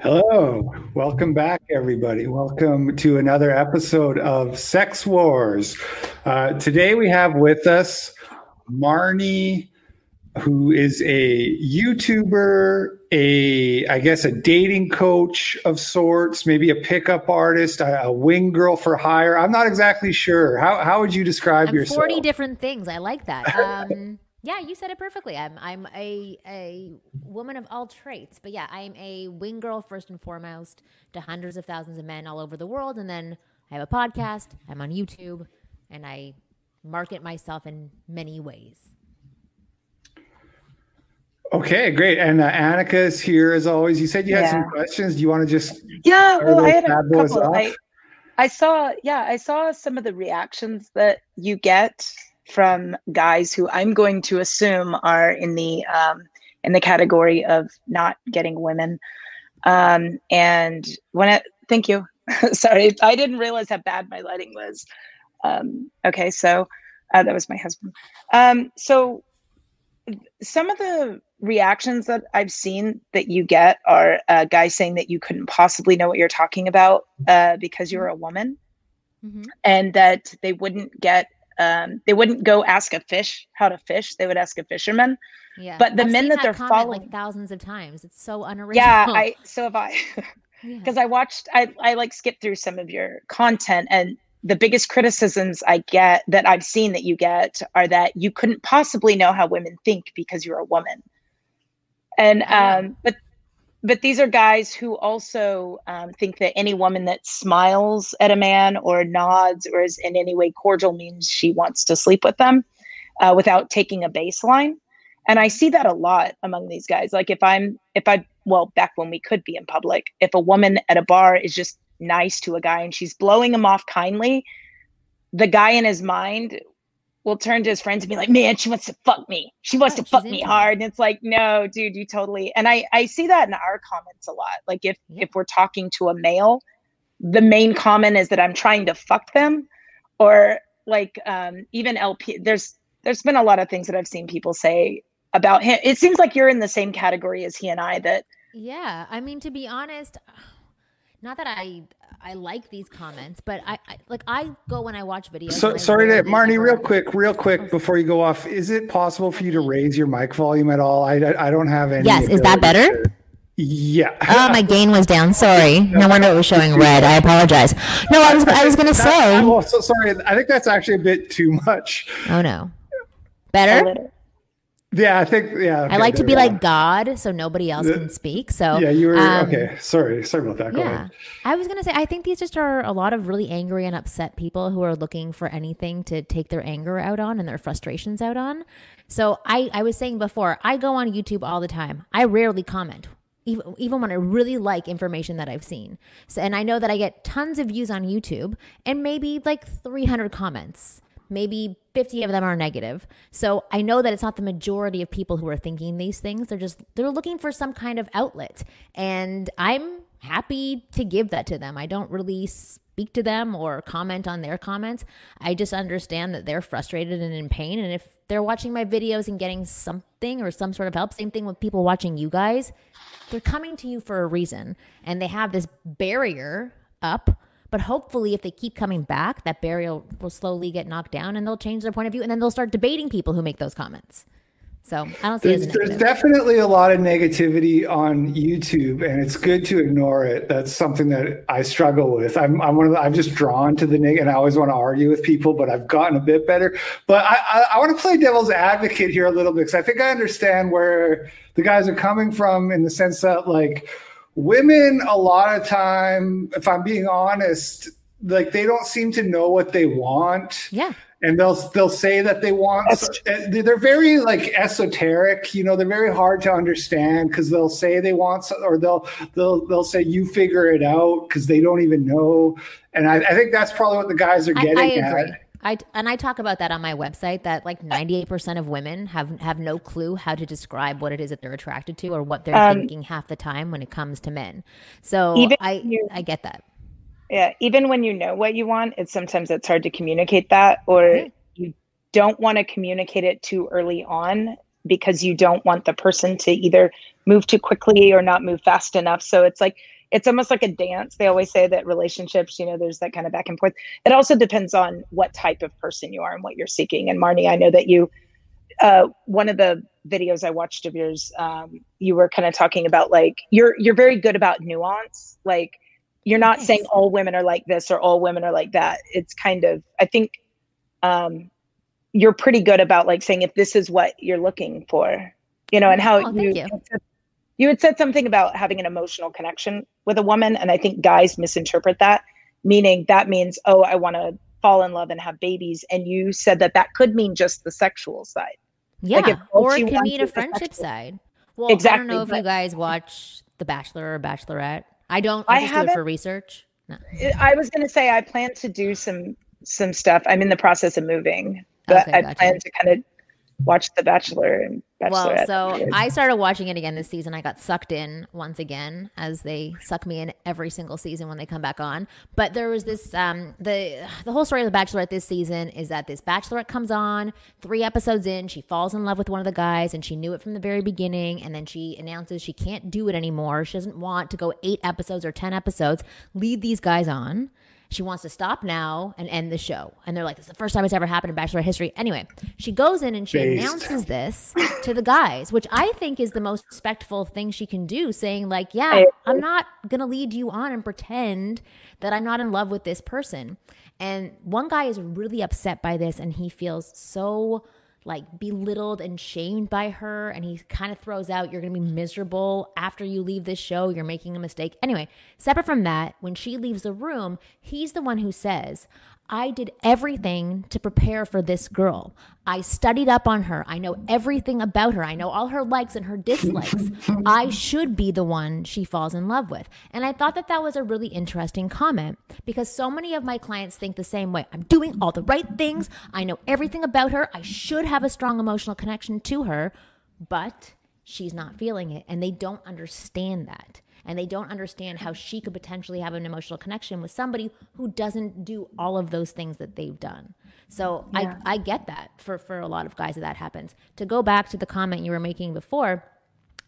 Hello, welcome back, everybody. Welcome to another episode of Sex Wars. Uh, today we have with us Marnie, who is a YouTuber, a I guess a dating coach of sorts, maybe a pickup artist, a, a wing girl for hire. I'm not exactly sure. How how would you describe I'm yourself? Forty different things. I like that. Um, yeah, you said it perfectly. I'm I'm a a woman of all traits, but yeah, I'm a wing girl first and foremost to hundreds of thousands of men all over the world, and then I have a podcast. I'm on YouTube, and I market myself in many ways. Okay, great. And uh, Annika is here as always. You said you had Yeah. some questions. Do you want to just Yeah, well, I had a couple. I, I saw, yeah, I saw some of the reactions that you get from guys who I'm going to assume are in the um, in the category of not getting women. Um, and when it, thank you. Sorry, I didn't realize how bad my lighting was. Um, okay, so uh, that was my husband. Um, so some of the reactions that I've seen that you get are uh, guys saying that you couldn't possibly know what you're talking about uh, because you're a woman, mm-hmm. and that they wouldn't get, um, they wouldn't go ask a fish how to fish. They would ask a fisherman. Yeah, But the I've men seen that they're following- like thousands of times. It's so unoriginal. Yeah, I so have I. Yeah. because I watched I, I like skipped through some of your content and the biggest criticisms I get that I've seen that you get are that you couldn't possibly know how women think because you're a woman. And Yeah. um but but these are guys who also um, think that any woman that smiles at a man or nods or is in any way cordial means she wants to sleep with them uh, without taking a baseline. And i see that a lot among these guys. Like if i'm if i well back when we could be in public if a woman at a bar is just nice to a guy and she's blowing him off kindly the guy in his mind will turn to his friends and be like man she wants to fuck me. She wants Right, to fuck me hard. And it's like no dude you totally and i i see that in our comments a lot. Like if Yeah. if we're talking to a male the main comment is that i'm trying to fuck them or like um even lp there's there's been a lot of things that i've seen people say about him. It seems like you're in the same category as he and i that Yeah, I mean to be honest, not that I I like these comments, but I, I like I go when I watch videos. So sorry to rarely Marnie, real quick, real quick oh. before you go off. Is it possible for you to raise your mic volume at all? I I, I don't have any. Yes, is that better? to- yeah. Oh, my gain was down. Sorry. No wonder it was showing red. I apologize. No, I was I was gonna say. I'm also sorry. I think that's actually a bit too much. Oh no. a Better. Yeah, I think. Yeah. I like to be like. God, so nobody else The- can speak. So Yeah, you were um, okay. Sorry, sorry about that. Go Yeah. ahead. I was going to say, I think these just are a lot of really angry and upset people who are looking for anything to take their anger out on and their frustrations out on. So I, I was saying before, I go on YouTube all the time. I rarely comment. Even, even when I really like information that I've seen. So, and I know that I get tons of views on YouTube and maybe like 300 comments. Maybe 50 of them are negative. So I know that it's not the majority of people who are thinking these things. They're just, they're looking for some kind of outlet. And I'm happy to give that to them. I don't really speak to them or comment on their comments. I just understand that they're frustrated and in pain. And if they're watching my videos and getting something or some sort of help, same thing with people watching you guys, they're coming to you for a reason and they have this barrier up. But hopefully, if they keep coming back, that barrier will slowly get knocked down and they'll change their point of view and then they'll start debating people who make those comments. So I don't see it as There's, there's definitely a lot of negativity on YouTube, and it's good to ignore it. That's something that I struggle with. I'm, I'm one of the, I'm just drawn to the neg, and I always want to argue with people, but I've gotten a bit better. But I, I, I want to play devil's advocate here a little bit because I think I understand where the guys are coming from in the sense that like women, a lot of time, if I'm being honest, like they don't seem to know what they want yeah. and they'll they'll say that they want That's uh, they're very like esoteric you know they're very hard to understand because they'll say they want so- or they'll they'll they'll say you figure it out because they don't even know and I, I think that's probably what the guys are getting I at agree. I, and I talk about that on my website that like 98% of women have have no clue how to describe what it is that they're attracted to or what they're Um, thinking half the time when it comes to men. So Even I you- I get that. yeah even when you know what you want it's sometimes it's hard to communicate that or you don't want to communicate it too early on because you don't want the person to either move too quickly or not move fast enough. So it's like it's almost like a dance. They always say that relationships, you know, there's that kind of back and forth. It also depends on what type of person you are and what you're seeking. And Marnie, I know that you uh, one of the videos I watched of yours, um, you were kind of talking about like you're you're very good about nuance. Like you're not saying all women are like this or all women are like that. It's kind of I think um, you're pretty good about like saying if this is what you're looking for, you know, and how Oh, you, you. You had said something about having an emotional connection with a woman, and I think guys misinterpret that, meaning that means oh I want to fall in love and have babies, and you said that that could mean just the sexual side. Yeah, Like, or it can mean a friendship sexual- side. Well, I don't know if you guys watch The Bachelor or Bachelorette. I don't. I I just do it for research. No. I was going to say I plan to do some some stuff. I'm in the process of moving, but Okay, I gotcha. plan to kind of watch The Bachelor and Well, so I started watching it again this season. I got sucked in once again, as they suck me in every single season when they come back on. But there was this um, the the whole story of the Bachelorette this season is that this Bachelorette comes on three episodes in, she falls in love with one of the guys, and she knew it from the very beginning. And then she announces she can't do it anymore. She doesn't want to go eight episodes or ten episodes. Lead these guys on. She wants to stop now and end the show. And they're like, this is the first time it's ever happened in Bachelor history. Anyway, she goes in and she Based. announces this to the guys, which I think is the most respectful thing she can do, saying, like, yeah, I'm not going to lead you on and pretend that I'm not in love with this person. And one guy is really upset by this and he feels so like belittled and shamed by her and he kind of throws out you're going to be miserable after you leave this show. You're making a mistake. Anyway separate from that when she leaves the room he's the one who says I did everything to prepare for this girl. I studied up on her. I know everything about her. I know all her likes and her dislikes. I should be the one she falls in love with. And I thought that that was a really interesting comment because so many of my clients think the same way. I'm doing all the right things. I know everything about her. I should have a strong emotional connection to her, but she's not feeling it. And they don't understand that and they don't understand how she could potentially have an emotional connection with somebody who doesn't do all of those things that they've done. So Yeah. I, I get that for, for a lot of guys that that happens. To go back to the comment you were making before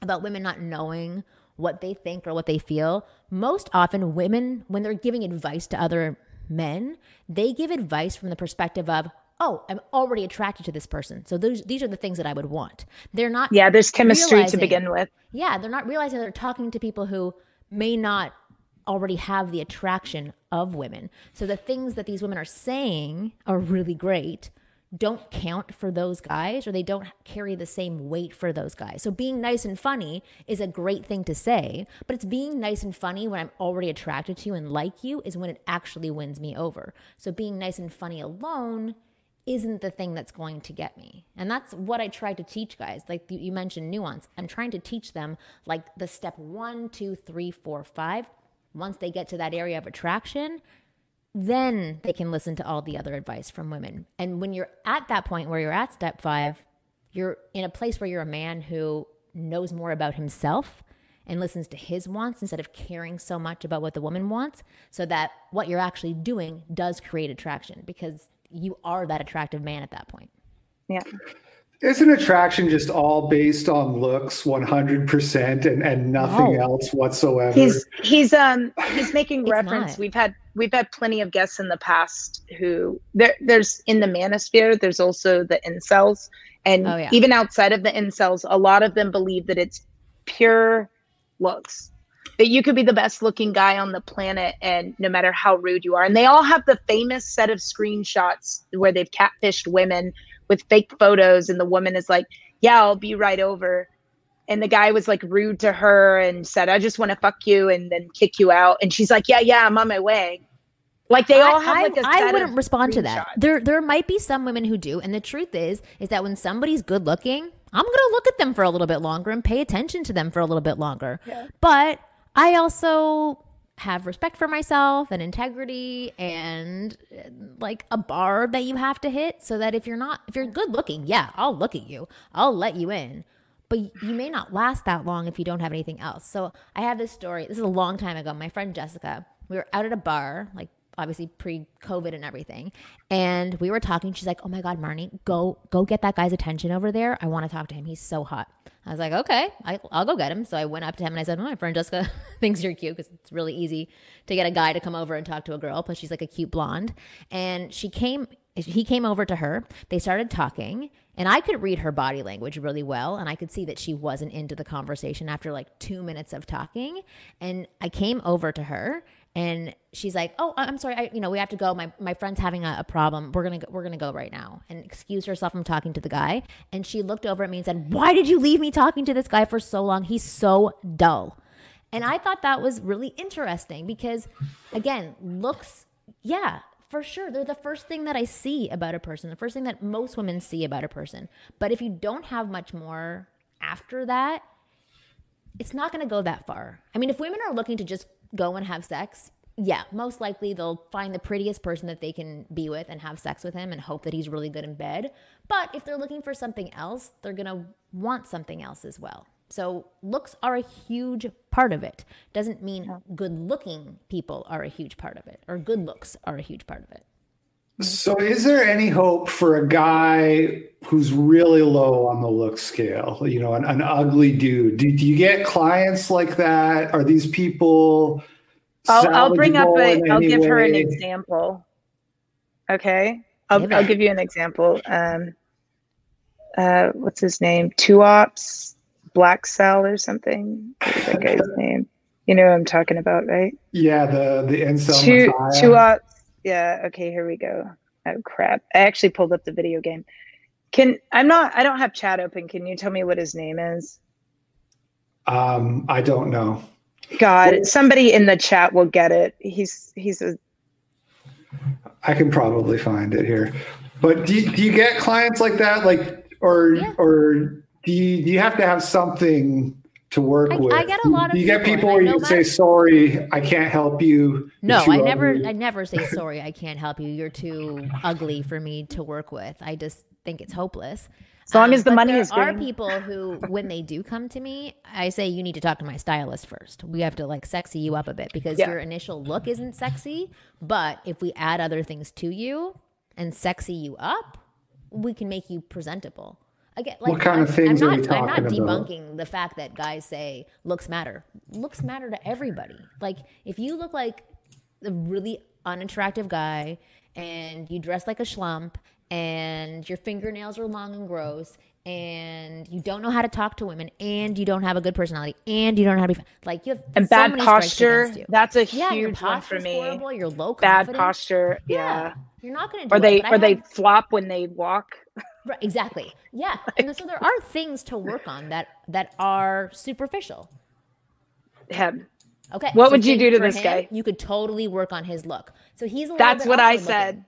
about women not knowing what they think or what they feel, most often women, when they're giving advice to other men, they give advice from the perspective of, oh, I'm already attracted to this person. So those, these are the things that I would want. They're not yeah, there's chemistry to begin with. yeah, they're not realizing they're talking to people who may not already have the attraction of women. So the things that these women are saying are really great don't count for those guys or they don't carry the same weight for those guys. So being nice and funny is a great thing to say, but it's being nice and funny when I'm already attracted to you and like you is when it actually wins me over. So being nice and funny alone isn't the thing that's going to get me. And that's what I try to teach guys. Like you mentioned nuance. I'm trying to teach them like the step one, two, three, four, five. Once they get to that area of attraction, then they can listen to all the other advice from women. And when you're at that point where you're at step five, you're in a place where you're a man who knows more about himself and listens to his wants instead of caring so much about what the woman wants, so that what you're actually doing does create attraction because you are that attractive man at that point. Yeah. Isn't attraction just all based on looks 100% and, and nothing No. else whatsoever? He's he's um he's making reference. not. We've had we've had plenty of guests in the past who there there's in the manosphere. There's also the incels, and Oh, yeah. even outside of the incels, a lot of them believe that it's pure looks. That you could be the best looking guy on the planet, and no matter how rude you are, and they all have the famous set of screenshots where they've catfished women with fake photos, and the woman is like, "Yeah, I'll be right over." and the guy was like rude to her and said, "I just want to fuck you and then kick you out." And she's like, "Yeah, yeah, I'm on my way." Like they all have I, like a I wouldn't respond to that. There there might be some women who do, and the truth is is that when somebody's good looking, I'm gonna look at them for a little bit longer and pay attention to them for a little bit longer. But I also have respect for myself and integrity and like a bar that you have to hit so that if you're not if you're good looking, yeah, I'll look at you. I'll let you in. But you may not last that long if you don't have anything else. So I have this story. This is a long time ago. My friend Jessica, we were out at a bar, like obviously pre-COVID and everything. And we were talking. She's like, "Oh my God, Marnie, go go get that guy's attention over there. I want to talk to him. He's so hot." I was like, "Okay, I, will go get him." So I went up to him and I said, oh, "My friend Jessica thinks you're cute because it's really easy to get a guy to come over and talk to a girl. Plus, she's like a cute blonde." And she came. He came over to her. They started talking, and I could read her body language really well. And I could see that she wasn't into the conversation after like two minutes of talking. And I came over to her and she's like, "Oh, I'm sorry. I, you know, we have to go. My my friend's having a, a, problem. We're gonna go, we're gonna go right now." And excused herself from talking to the guy. And she looked over at me and said, "Why did you leave me talking to this guy for so long? He's so dull." And I thought that was really interesting because, again, looks, yeah, for sure, they're the first thing that I see about a person. The first thing that most women see about a person. But if you don't have much more after that, it's not going to go that far. I mean, if women are looking to just go and have sex, yeah, most likely they'll find the prettiest person that they can be with and have sex with him and hope that he's really good in bed. But if they're looking for something else, they're going to want something else as well. So looks are a huge part of it. Doesn't mean good looking people are a huge part of it or good looks are a huge part of it. So, is there any hope for a guy who's really low on the look scale? You know, an, an ugly dude. Do, do, you get clients like that? Are these people? I'll, I'll bring up a. I'll give way? her an example. Okay, I'll, I'll give you an example. Um, uh, what's his name? Two ops, Black Cell or something. What is that guy's name? You know what I'm talking about, right? Yeah, the the incel. Two, two ops yeah. Okay, here we go. Oh crap! I actually pulled up the video game. Can I'm not. I don't have chat open. Can you tell me what his name is? Um, I don't know. God, somebody in the chat will get it. He's he's a. I can probably find it here, but do you, do you get clients like that, like or yeah. or do you do you have to have something to work I, with. I get a lot of. You get people where you say, "Sorry, I can't help you." No, I never. Ugly. I never say, "Sorry, I can't help you. You're too ugly for me to work with." I just think it's hopeless. As long um, as the money there is. There are people who, when they do come to me, I say you need to talk to my stylist first. We have to like sexy you up a bit because yeah. your initial look isn't sexy. But if we add other things to you and sexy you up, we can make you presentable. Again, like, what kind of things I'm not, are we talking about? I'm not debunking about? the fact that guys say looks matter. Looks matter to everybody. Like if you look like a really unattractive guy and you dress like a schlump and your fingernails are long and gross and you don't know how to talk to women and you don't have a good personality and you don't know how to be like you have and so bad posture that's a yeah, huge one for me horrible, you're low bad posture yeah. yeah. you're not gonna or they it, or have, they flop when they walk Right, exactly. Yeah. And so there are things to work on that that are superficial. Him. Okay. What so would you do to this him, guy? You could totally work on his look. So he's That's what I said.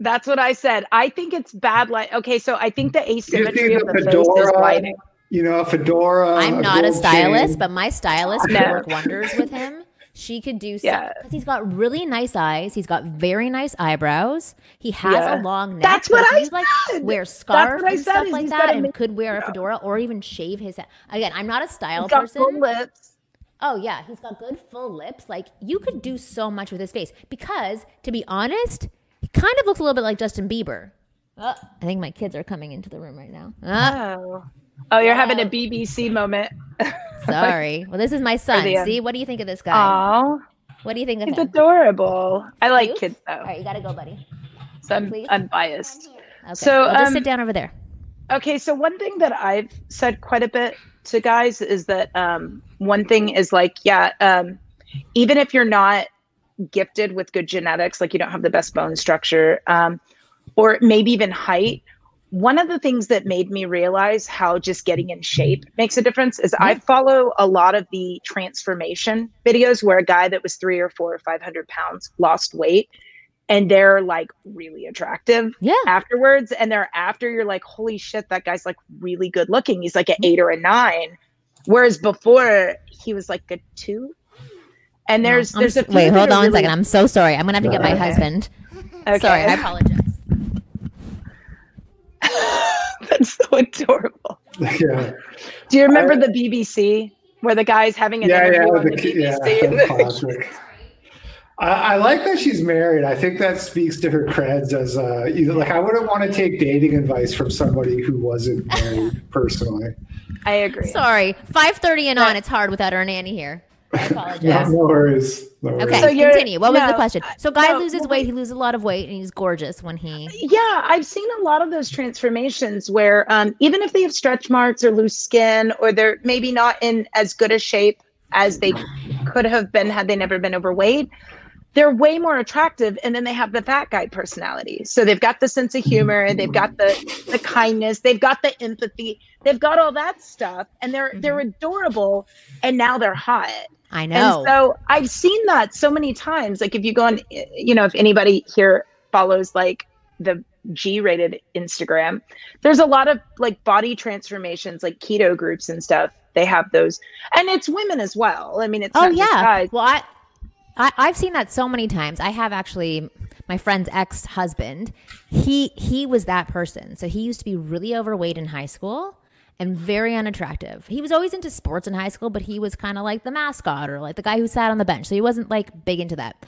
That's what I said. I think it's bad light. Okay, so I think the asymmetry of the fedora, face is lighting. You know, a fedora. I'm not a stylist, chain. but my stylist no. work wonders with him. She could do so yeah. because he's got really nice eyes. He's got very nice eyebrows. He has yeah. a long neck. That's what I said. Like wear scarf and stuff like that, and could wear a fedora or even shave his head. Again, I'm not a style person. Full lips. Oh yeah, he's got good full lips. Like you could do so much with his face because, to be honest, he kind of looks a little bit like Justin Bieber. Oh, I think my kids are coming into the room right now. Uh. Oh, oh, you're having a BBC moment. Sorry. Well, this is my son. See, what do you think of this guy? Oh, what do you think of He's him? adorable. I like Cute? kids though. All right, you gotta go, buddy. So I'm Please? unbiased. Okay. So well, just um, sit down over there. Okay, so one thing that I've said quite a bit to guys is that um, one thing is like, yeah, um, even if you're not gifted with good genetics, like you don't have the best bone structure, um, or maybe even height, one of the things that made me realize how just getting in shape makes a difference is. I follow a lot of the transformation videos where a guy that was three or four or 500 pounds lost weight and they're like really attractive yeah. afterwards. And they're after you're like, holy shit, that guy's like really good looking. He's like an eight or a nine. Whereas before he was like a two. And there's, no, there's a wait, hold on really- a second. I'm so sorry. I'm going to have to get my husband. Okay. Sorry, I apologize. That's so adorable. Yeah. Do you remember I, the BBC where the guy's having an yeah, interview yeah, on the, the BBC? Yeah, classic. I, I, like that she's married. I think that speaks to her creds as uh, either like I wouldn't want to take dating advice from somebody who wasn't married personally. I agree. Sorry, five thirty and on. It's hard without our nanny here. I apologize. no, no, worries. No. Okay, so continue. What no, was the question? So, guy no, loses weight. He loses a lot of weight, and he's gorgeous when he. Yeah, I've seen a lot of those transformations where um, even if they have stretch marks or loose skin, or they're maybe not in as good a shape as they could have been had they never been overweight, they're way more attractive and then they have the fat guy personality so they've got the sense of humor they've got the the kindness they've got the empathy they've got all that stuff and they're mm-hmm. they're adorable and now they're hot i know and so i've seen that so many times like if you go on you know if anybody here follows like the G rated Instagram. There's a lot of like body transformations, like keto groups and stuff. They have those, and it's women as well. I mean, it's oh yeah. Well, I I, I've seen that so many times. I have actually my friend's ex husband. He he was that person. So he used to be really overweight in high school and very unattractive. He was always into sports in high school, but he was kind of like the mascot or like the guy who sat on the bench. So he wasn't like big into that.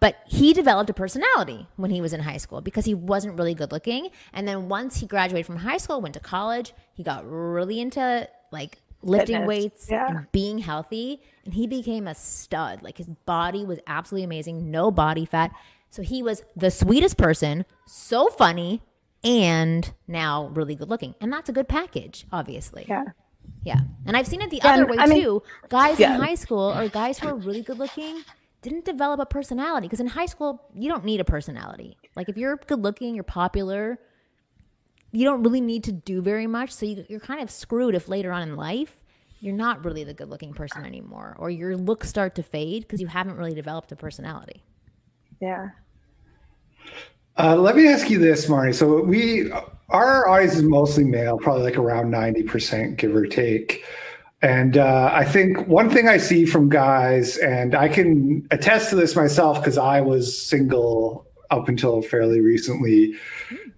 But he developed a personality when he was in high school because he wasn't really good looking. And then once he graduated from high school, went to college, he got really into like lifting Fitness. weights yeah. and being healthy and he became a stud like his body was absolutely amazing no body fat so he was the sweetest person so funny and now really good looking and that's a good package obviously yeah yeah and i've seen it the yeah, other way I mean, too guys yeah. in high school or guys who are really good looking didn't develop a personality because in high school you don't need a personality like if you're good looking you're popular you don't really need to do very much. So you, you're kind of screwed if later on in life you're not really the good looking person anymore, or your looks start to fade because you haven't really developed a personality. Yeah. Uh, let me ask you this, Marnie. So we, our audience is mostly male, probably like around ninety percent, give or take. And uh, I think one thing I see from guys, and I can attest to this myself because I was single up until fairly recently,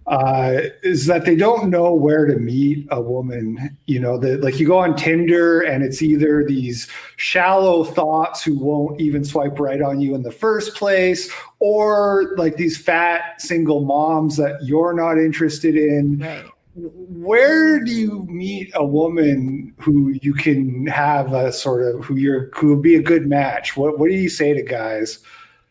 uh, is that they don't know where to meet a woman. You know, that like you go on Tinder and it's either these shallow thoughts who won't even swipe right on you in the first place, or like these fat single moms that you're not interested in. Right. Where do you meet a woman who you can have a sort of who you're who would be a good match? What what do you say to guys?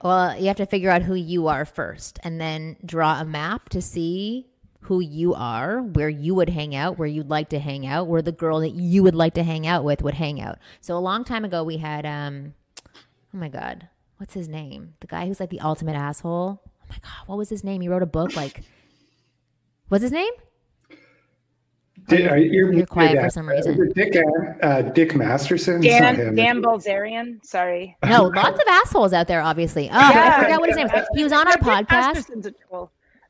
Well, you have to figure out who you are first and then draw a map to see who you are, where you would hang out, where you'd like to hang out, where the girl that you would like to hang out with would hang out. So a long time ago we had um oh my god, what's his name? The guy who's like the ultimate asshole. Oh my god, what was his name? He wrote a book like What's his name? Did, are you, you're quiet for some reason. Dick, uh, Dick Masterson. Dan, Dan Bilzerian. Sorry. No, lots of assholes out there. Obviously. Oh, yeah. I forgot what his name is. He was on our podcast.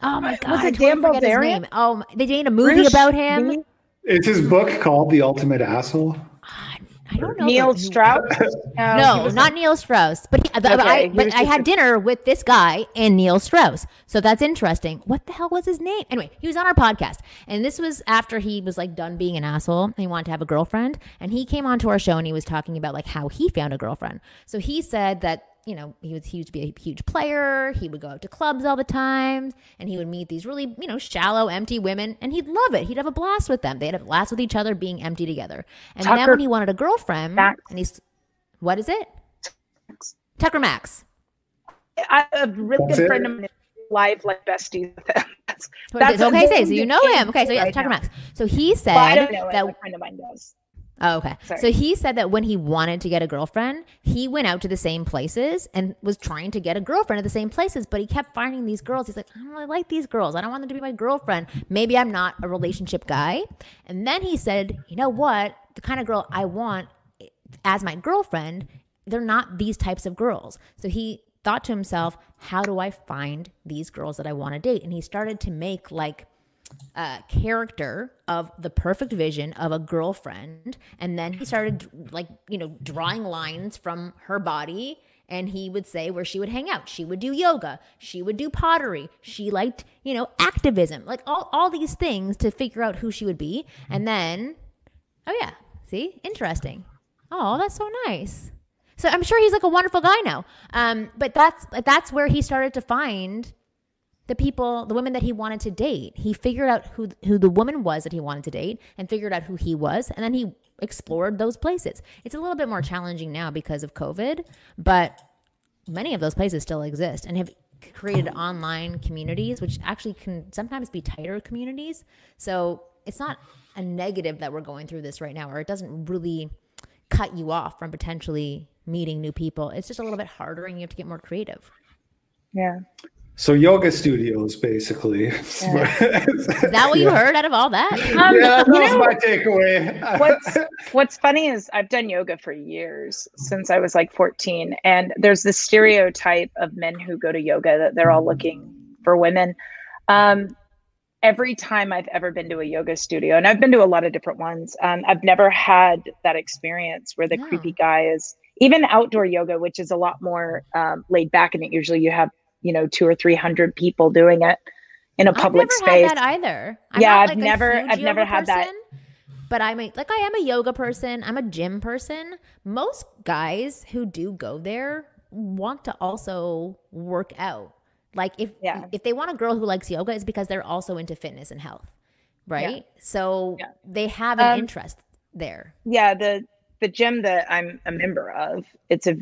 Oh my god! Was it Dan Bilzerian? Oh, they made a movie British about him. Is his book called The Ultimate Asshole? I don't know. Neil Strauss? No, no not Neil Strauss. But he, okay, I, but I had dinner with this guy and Neil Strauss, so that's interesting. What the hell was his name? Anyway, he was on our podcast, and this was after he was like done being an asshole and he wanted to have a girlfriend, and he came onto our show and he was talking about like how he found a girlfriend. So he said that you know, he was he used to be a huge player. He would go out to clubs all the time, and he would meet these really, you know, shallow, empty women, and he'd love it. He'd have a blast with them. They'd have a blast with each other, being empty together. And Tucker then when he wanted a girlfriend, Max. and he's, what is it? Tucker Max. I have a really That's good it? friend of mine live like besties with him. That's, that's okay. Say so you know him. Okay, so yeah, right Tucker now. Max. So he said well, that a friend of mine does. Oh, okay. Sorry. So he said that when he wanted to get a girlfriend, he went out to the same places and was trying to get a girlfriend at the same places, but he kept finding these girls. He's like, I don't really like these girls. I don't want them to be my girlfriend. Maybe I'm not a relationship guy. And then he said, you know what? The kind of girl I want as my girlfriend, they're not these types of girls. So he thought to himself, how do I find these girls that I want to date? And he started to make like uh, character of the perfect vision of a girlfriend. And then he started, like, you know, drawing lines from her body. And he would say where she would hang out. She would do yoga. She would do pottery. She liked, you know, activism, like all, all these things to figure out who she would be. And then, oh, yeah, see, interesting. Oh, that's so nice. So I'm sure he's like a wonderful guy now. Um, but that's that's where he started to find the people, the women that he wanted to date. He figured out who who the woman was that he wanted to date, and figured out who he was, and then he explored those places. It's a little bit more challenging now because of COVID, but many of those places still exist and have created online communities, which actually can sometimes be tighter communities. So it's not a negative that we're going through this right now, or it doesn't really cut you off from potentially meeting new people. It's just a little bit harder and you have to get more creative. Yeah. So yoga studios, basically. Yeah. Is that what you yeah. heard out of all that? Um, yeah, that was know, my takeaway. what's What's funny is I've done yoga for years since I was like 14, and there's this stereotype of men who go to yoga that they're all looking for women. Um, every time I've ever been to a yoga studio, and I've been to a lot of different ones, um, I've never had that experience where the yeah. creepy guy is even outdoor yoga, which is a lot more um, laid back, and it usually you have you know two or three hundred people doing it in a public I've space. that either. I'm yeah, I've never, I've never had person, that. But I'm a, like I am a yoga person. I'm a gym person. Most guys who do go there want to also work out like if yeah. if they want a girl who likes yoga, it's because they're also into fitness and health, right? Yeah. So yeah. they have an um, interest there. Yeah, the the gym that I'm a member of, it's a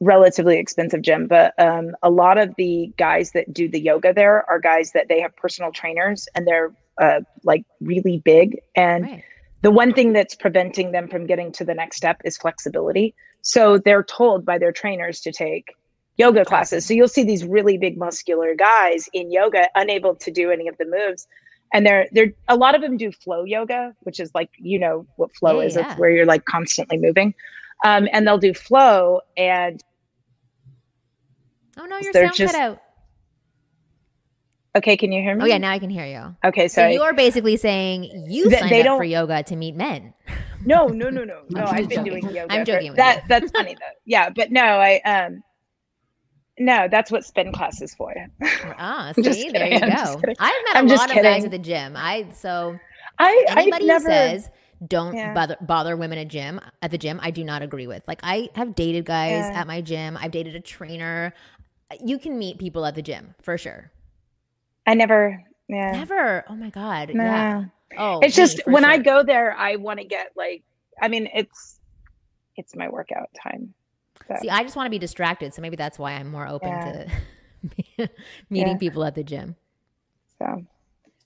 relatively expensive gym, but um, a lot of the guys that do the yoga there are guys that they have personal trainers and they're uh, like really big. And right. the one thing that's preventing them from getting to the next step is flexibility. So they're told by their trainers to take yoga classes. So you'll see these really big muscular guys in yoga unable to do any of the moves. And they're they're a lot of them do flow yoga, which is like you know what flow yeah, is. Yeah. It's where you're like constantly moving. Um, and they'll do flow and Oh no, your sound just, cut out. Okay, can you hear me? Oh yeah, now I can hear you. Okay, so you're basically saying you Th- signed they up don't... for yoga to meet men. No, no, no, no, no. I've been joking. doing yoga. I'm joking. With you. That's funny though. Yeah, but no, I um no, that's what spin class is for. ah, see, there you go. I've met I'm a lot of guys at the gym. I so I anybody never, who says don't yeah. bother bother women at gym at the gym, I do not agree with. Like I have dated guys yeah. at my gym. I've dated a trainer. You can meet people at the gym for sure. I never, yeah, never. Oh my god, nah. yeah. Oh, it's just when sure. I go there, I want to get like. I mean, it's it's my workout time. So. See, I just want to be distracted, so maybe that's why I'm more open yeah. to meeting yeah. people at the gym. So,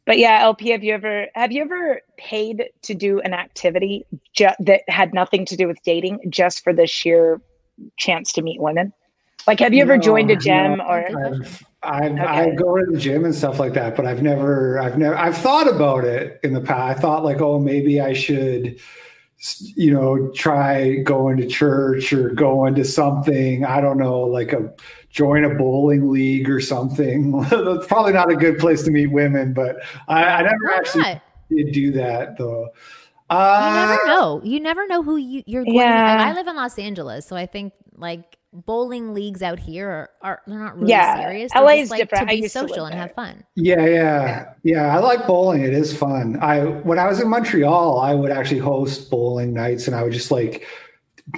but yeah, LP, have you ever have you ever paid to do an activity ju- that had nothing to do with dating, just for the sheer chance to meet women? Like, have you ever no, joined a gym no, or? I've, I've, okay. I go to the gym and stuff like that, but I've never, I've never, I've thought about it in the past. I thought like, oh, maybe I should you know, try going to church or going to something. I don't know, like a join a bowling league or something. That's probably not a good place to meet women, but I, I never Why actually not? did do that though. Uh, you never know. You never know who you, you're going. Yeah. To, I live in Los Angeles, so I think like bowling leagues out here are, are they're not really yeah. serious. They're LA is like different. To be social and have fun. Yeah, yeah, yeah. I like bowling. It is fun. I when I was in Montreal, I would actually host bowling nights, and I would just like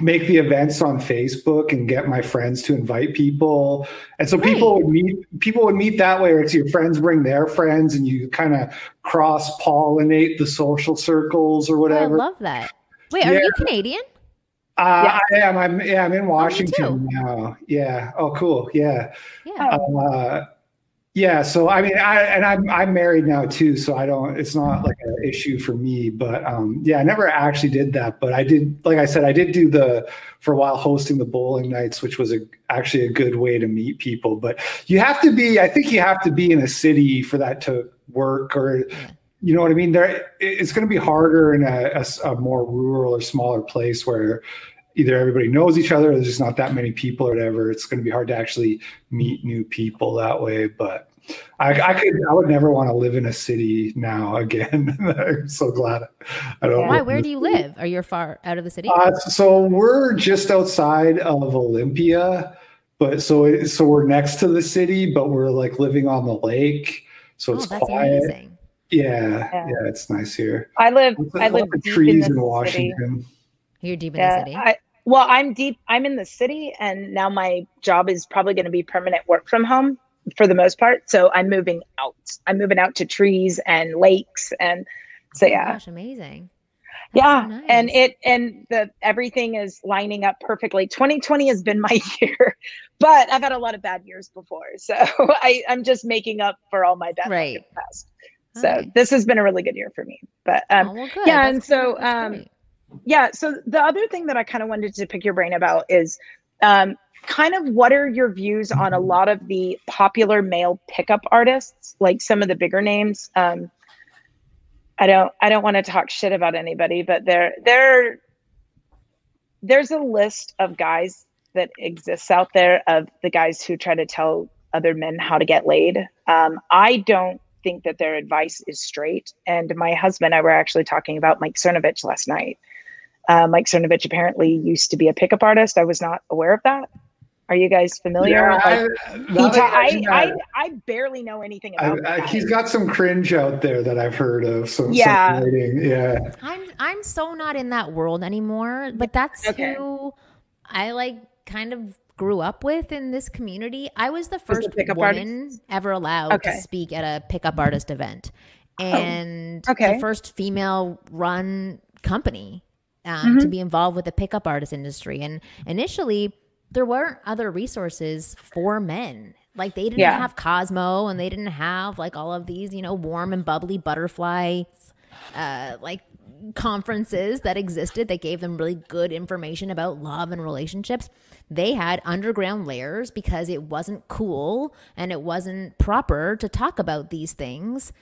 make the events on Facebook and get my friends to invite people. And so right. people would meet people would meet that way, or it's your friends bring their friends and you kind of cross pollinate the social circles or whatever. Oh, I love that. Wait, are yeah. you Canadian? Uh, yeah. I am. I'm. Yeah, I'm in oh, Washington oh, now. Yeah. Oh, cool. Yeah. Yeah. Uh, yeah. So I mean, I and I'm I'm married now too, so I don't. It's not like an issue for me. But um, yeah, I never actually did that. But I did, like I said, I did do the for a while hosting the bowling nights, which was a actually a good way to meet people. But you have to be. I think you have to be in a city for that to work, or you know what I mean? There, it's going to be harder in a, a, a, more rural or smaller place where either everybody knows each other or there's just not that many people or whatever. It's going to be hard to actually meet new people that way. But I, I could, I would never want to live in a city now again. I'm so glad I don't. Why? Where do you live? Are you far out of the city? Uh, so we're just outside of Olympia, but so so we're next to the city, but we're like living on the lake, so it's oh, quiet. Amazing. Yeah, yeah, yeah, it's nice here. I live. I live trees in, in Washington. City. You're deep in yeah, the city. I, well, I'm deep. I'm in the city, and now my job is probably going to be permanent work from home for the most part. So I'm moving out. I'm moving out to trees and lakes, and so Oh yeah, gosh, amazing. That's yeah. so And it and the everything is lining up perfectly. 2020 has been my year, but I've had a lot of bad years before, so I I'm just making up for all my bad Right. past. So Okay. this has been a really good year for me. But um, oh, well, yeah, That's and so, um, yeah so the other thing that i kind of wanted to pick your brain about is um, kind of what are your views on a lot of the popular male pickup artists like some of the bigger names um, i don't i don't want to talk shit about anybody but there there there's a list of guys that exists out there of the guys who try to tell other men how to get laid um, i don't think that their advice is straight and my husband and i were actually talking about mike cernovich last night uh, Mike Cernovich apparently used to be a pickup artist. I was not aware of that. Are you guys familiar? Yeah, Like, I, he now that ta- I, I, I barely know anything about I- that. he's got some cringe out there that I've heard of. Some, Yeah. some yeah. I'm I'm so not in that world anymore, but that's Okay. who I like kind of grew up with in this community. I was the first pickup woman ever allowed Okay. Oh, to speak at a pickup artist event. And okay. the first female run company um, Mm-hmm. to be involved with the pickup artist industry. And initially, there weren't other resources for men. Like they didn't Yeah. have Cosmo and they didn't have like all of these, you know, warm and bubbly butterflies, uh, like conferences that existed that gave them really good information about love and relationships. They had underground layers because it wasn't cool and it wasn't proper to talk about these things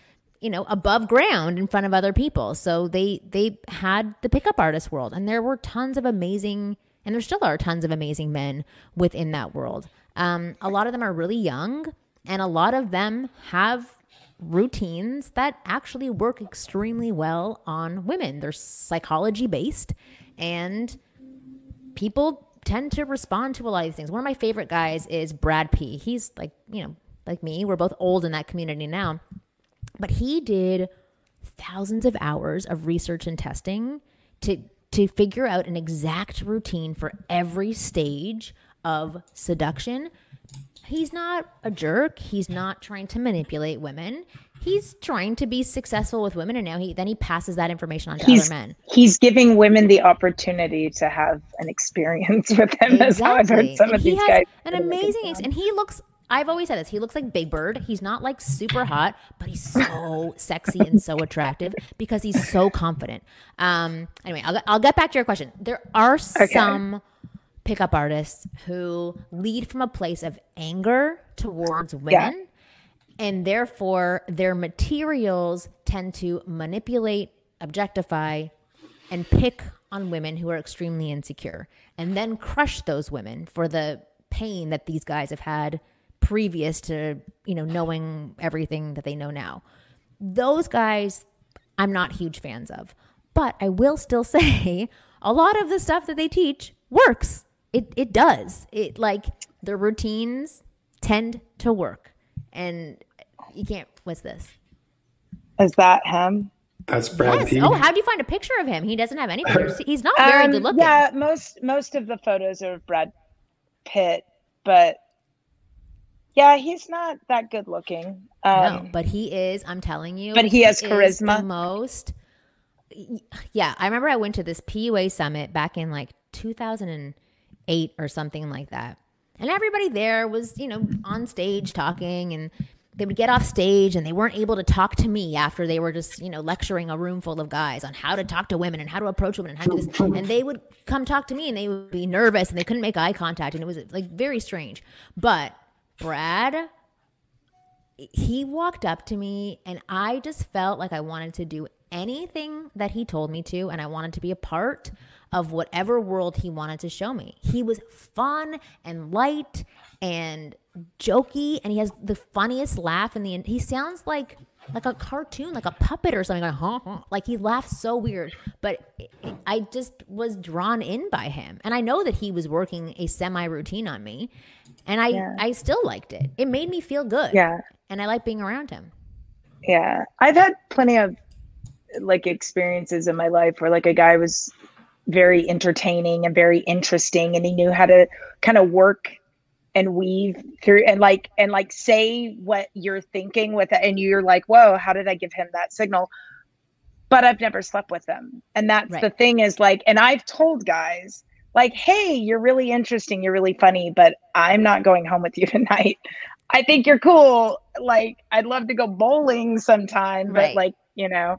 you know above ground in front of other people so they they had the pickup artist world and there were tons of amazing and there still are tons of amazing men within that world um, a lot of them are really young and a lot of them have routines that actually work extremely well on women they're psychology based and people tend to respond to a lot of these things. One of my favorite guys is Brad P. He's like, you know, like me. We're both old in that community now. But he did thousands of hours of research and testing to to figure out an exact routine for every stage of seduction. He's not a jerk. He's not trying to manipulate women. He's trying to be successful with women and now he then he passes that information on to He's other men. he's giving women the opportunity to have an experience with him. That's how I've heard some And of he these has guys. an that are making amazing ex- and he looks I've always said this. He looks like Big Bird. He's not like super hot, but he's so sexy and so attractive because he's so confident. Um anyway, I'll, I'll get back to your question. There are some pickup artists who lead from a place of anger towards women and therefore their materials tend to manipulate, objectify, and pick on women who are extremely insecure and then crush those women for the pain that these guys have had previous to, you know, knowing everything that they know now. Those guys I'm not huge fans of. But I will still say a lot of the stuff that they teach works. It it does. It like the routines tend to work. And you can't what's this? Is that him? That's Brad Yes. P. Oh, how do you find a picture of him? He doesn't have any pictures. He's not very Um, good looking. Yeah, most most of the photos are of Brad Pitt, but yeah, he's not that good looking. Um, no, but he is. I'm telling you. But he has is charisma. The most. Yeah, I remember I went to this PUA summit back in like 2008 or something like that, and everybody there was, you know, on stage talking, and they would get off stage and they weren't able to talk to me after they were just, you know, lecturing a room full of guys on how to talk to women and how to approach women and how to do this. And they would come talk to me and they would be nervous and they couldn't make eye contact, and it was like very strange. But Brad he walked up to me and I just felt like I wanted to do anything that he told me to and I wanted to be a part of whatever world he wanted to show me. He was fun and light and jokey and he has the funniest laugh in the he sounds like like a cartoon, like a puppet or something like huh, huh. like he laughs so weird, but I just was drawn in by him. And I know that he was working a semi routine on me and I Yeah. I still liked it. It made me feel good yeah, and I like being around him. yeah. I've had plenty of like experiences in my life where like a guy was very entertaining and very interesting and he knew how to kind of work and weave through and like and like say what you're thinking with it and you're like whoa how did i give him that signal? But i've never slept with them. And that's Right. the thing is like and i've told guys like hey you're really interesting you're really funny but i'm not going home with you tonight. I think you're cool. Like i'd love to go bowling sometime but Right. like you know.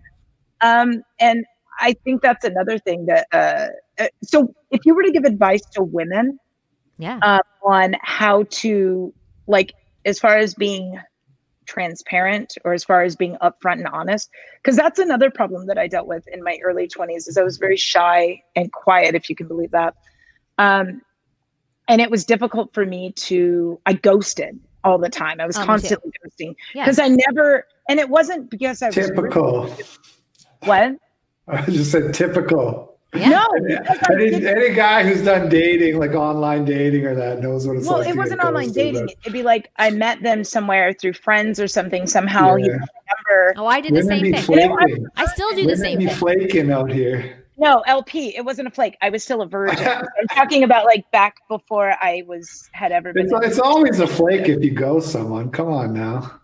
Um and i think that's another thing that uh uh, so if you were to give advice to women Yeah. uh, on how to like as far as being transparent or as far as being upfront and honest because that's another problem that i dealt with in my early 20s is i was very shy and quiet if you can believe that um, and it was difficult for me to i ghosted all the time i was Oh, constantly ghosting Yeah. because i never and it wasn't because i was rude. Typical. what I just said typical. Yeah. no because Any, didn't- any guy who's done dating, like online dating or that, knows what it's well like. Well, it to wasn't get online ghosted, dating but it'd be like i met them somewhere through friends or something somehow you Yeah. remember Oh, I did the Women same be thing. flaking. I still do the Women same be thing. flaking out here. No, LP. It wasn't a flake. I was still a virgin. I'm talking about like back before I was had ever been. It's, it's always a flake if you go someone. Come on now.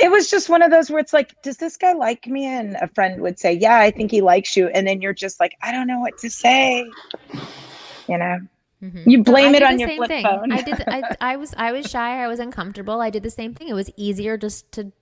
It was just one of those where it's like, does this guy like me? And a friend would say, Yeah, I think he likes you. And then you're just like, I don't know what to say. You know, Mhm. you blame it on the your flip thing. phone. I did. I, I was. I was shy. I was uncomfortable. I did the same thing. It was easier just to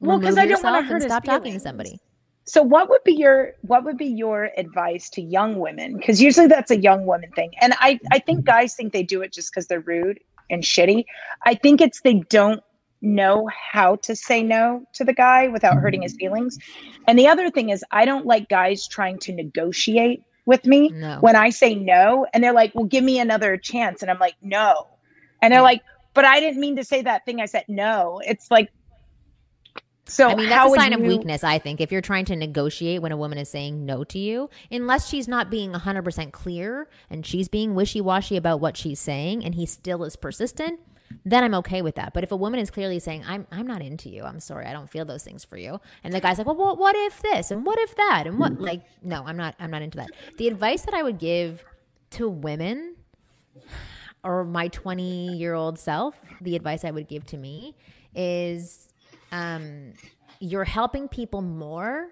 Well, 'cause remove I don't wanna yourself hurt and stop talking to somebody. So what would be your what would be your advice to young women? Because usually that's a young woman thing. And I, I think guys think they do it just because they're rude and shitty. I think it's they don't know how to say no to the guy without hurting his mm-hmm. feelings. And the other thing is I don't like guys trying to negotiate with me No. when I say no and they're like, Well, give me another chance. And I'm like, No. And they're like, But I didn't mean to say that thing. I said no. It's like so I mean, that's a sign of weakness, I think, if you're trying to negotiate when a woman is saying no to you, unless she's not being 100% clear and she's being wishy washy about what she's saying and he still is persistent, then I'm okay with that. But if a woman is clearly saying, I'm, I'm not into you, I'm sorry, I don't feel those things for you, and the guy's like, well, what, what if this and what if that and what, like, no, I'm not, I'm not into that. The advice that I would give to women or my 20 year old self, the advice I would give to me is um, you're helping people more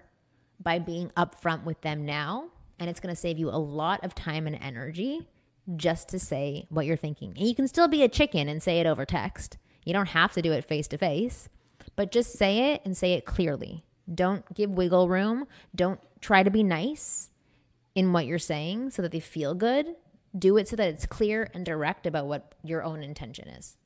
by being upfront with them now. And it's going to save you a lot of time and energy just to say what you're thinking. And you can still be a chicken and say it over text. You don't have to do it face to face, but just say it and say it clearly. Don't give wiggle room. Don't try to be nice in what you're saying so that they feel good. Do it so that it's clear and direct about what your own intention is.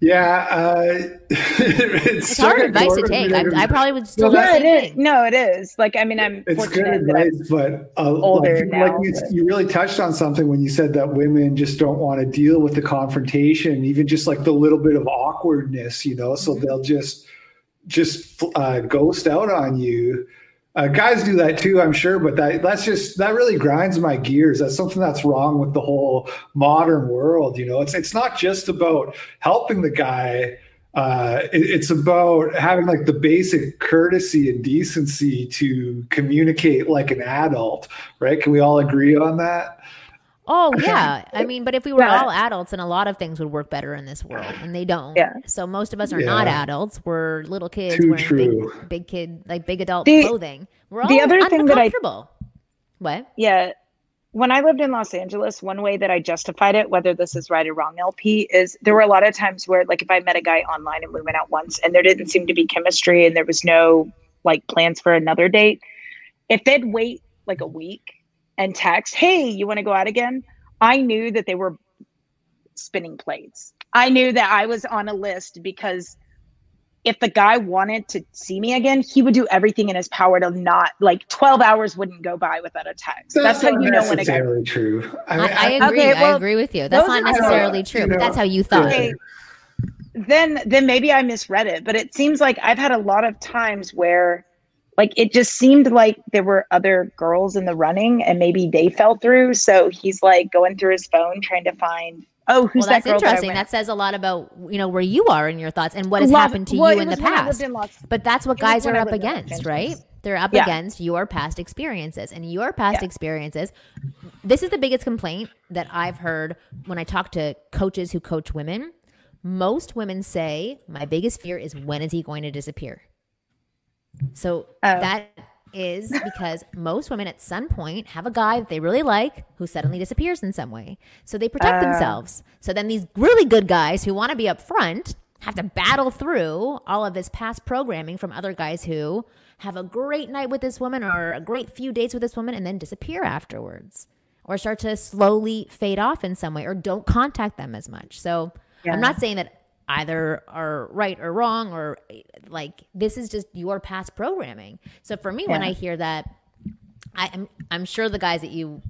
Yeah, uh, it's, It's hard advice to take. I, I probably would still do Well, No, it is. No, it is. Like, I mean, I'm It's good fortunate advice, but uh, older like, now, like you, but- you really touched on something when you said that women just don't want to deal with the confrontation, even just like the little bit of awkwardness, you know. So Mm-hmm. they'll just just uh, ghost out on you. Uh, guys do that too, I'm sure, but that that's just that really grinds my gears. That's something that's wrong with the whole modern world. You know, it's it's not just about helping the guy. Uh, it- it's about having like the basic courtesy and decency to communicate like an adult, right? Can we all agree on that? Oh yeah, I mean, but if we were Yeah. all adults, and a lot of things would work better in this world, and they don't. Yeah. So most of us are not adults. We're little kids Too wearing true. big, big kid, like big adult The- clothing. We're all the other thing that I- uncomfortable. What? yeah. When I lived in Los Angeles, one way that I justified it, whether this is right or wrong, LP, is there were a lot of times where, like, if I met a guy online and we went out once and there didn't seem to be chemistry and there was no like plans for another date, if they'd wait like a week and text, "Hey, you want to go out again?" I knew that they were spinning plates. I knew that I was on a list because if the guy wanted to see me again, he would do everything in his power to not like 12 hours wouldn't go by without a text. That's, how you know when a guy necessarily true. I, I, mean, I agree. Okay, I agree with you. That's those not are- necessarily you true, know, but that's how you thought. Okay. then then maybe I misread it, but it seems like I've had a lot of times where like it just seemed like there were other girls in the running and maybe they fell through. So he's like going through his phone trying to find oh who's Well, that that's that I interesting. went- That says a lot about you know where you are in your thoughts and what has Love- happened to well, you in the was when I lived past. in Los- But that's what it guys are up lived in Los against, right? They're up Yeah. against your past experiences. And your past Yeah. experiences, this is the biggest complaint that I've heard when I talk to coaches who coach women. Most women say, My biggest fear is when is he going to disappear? So Oh. that is because most women at some point have a guy that they really like who suddenly disappears in some way. So they protect Oh. themselves. So then these really good guys who want to be up front have to battle through all of this past programming from other guys who have a great night with this woman or a great few dates with this woman and then disappear afterwards or start to slowly fade off in some way or don't contact them as much. So Yeah. I'm not saying that either are right or wrong or like this is just your past programming. So for me, when I hear that, I, I'm I'm sure the guys that you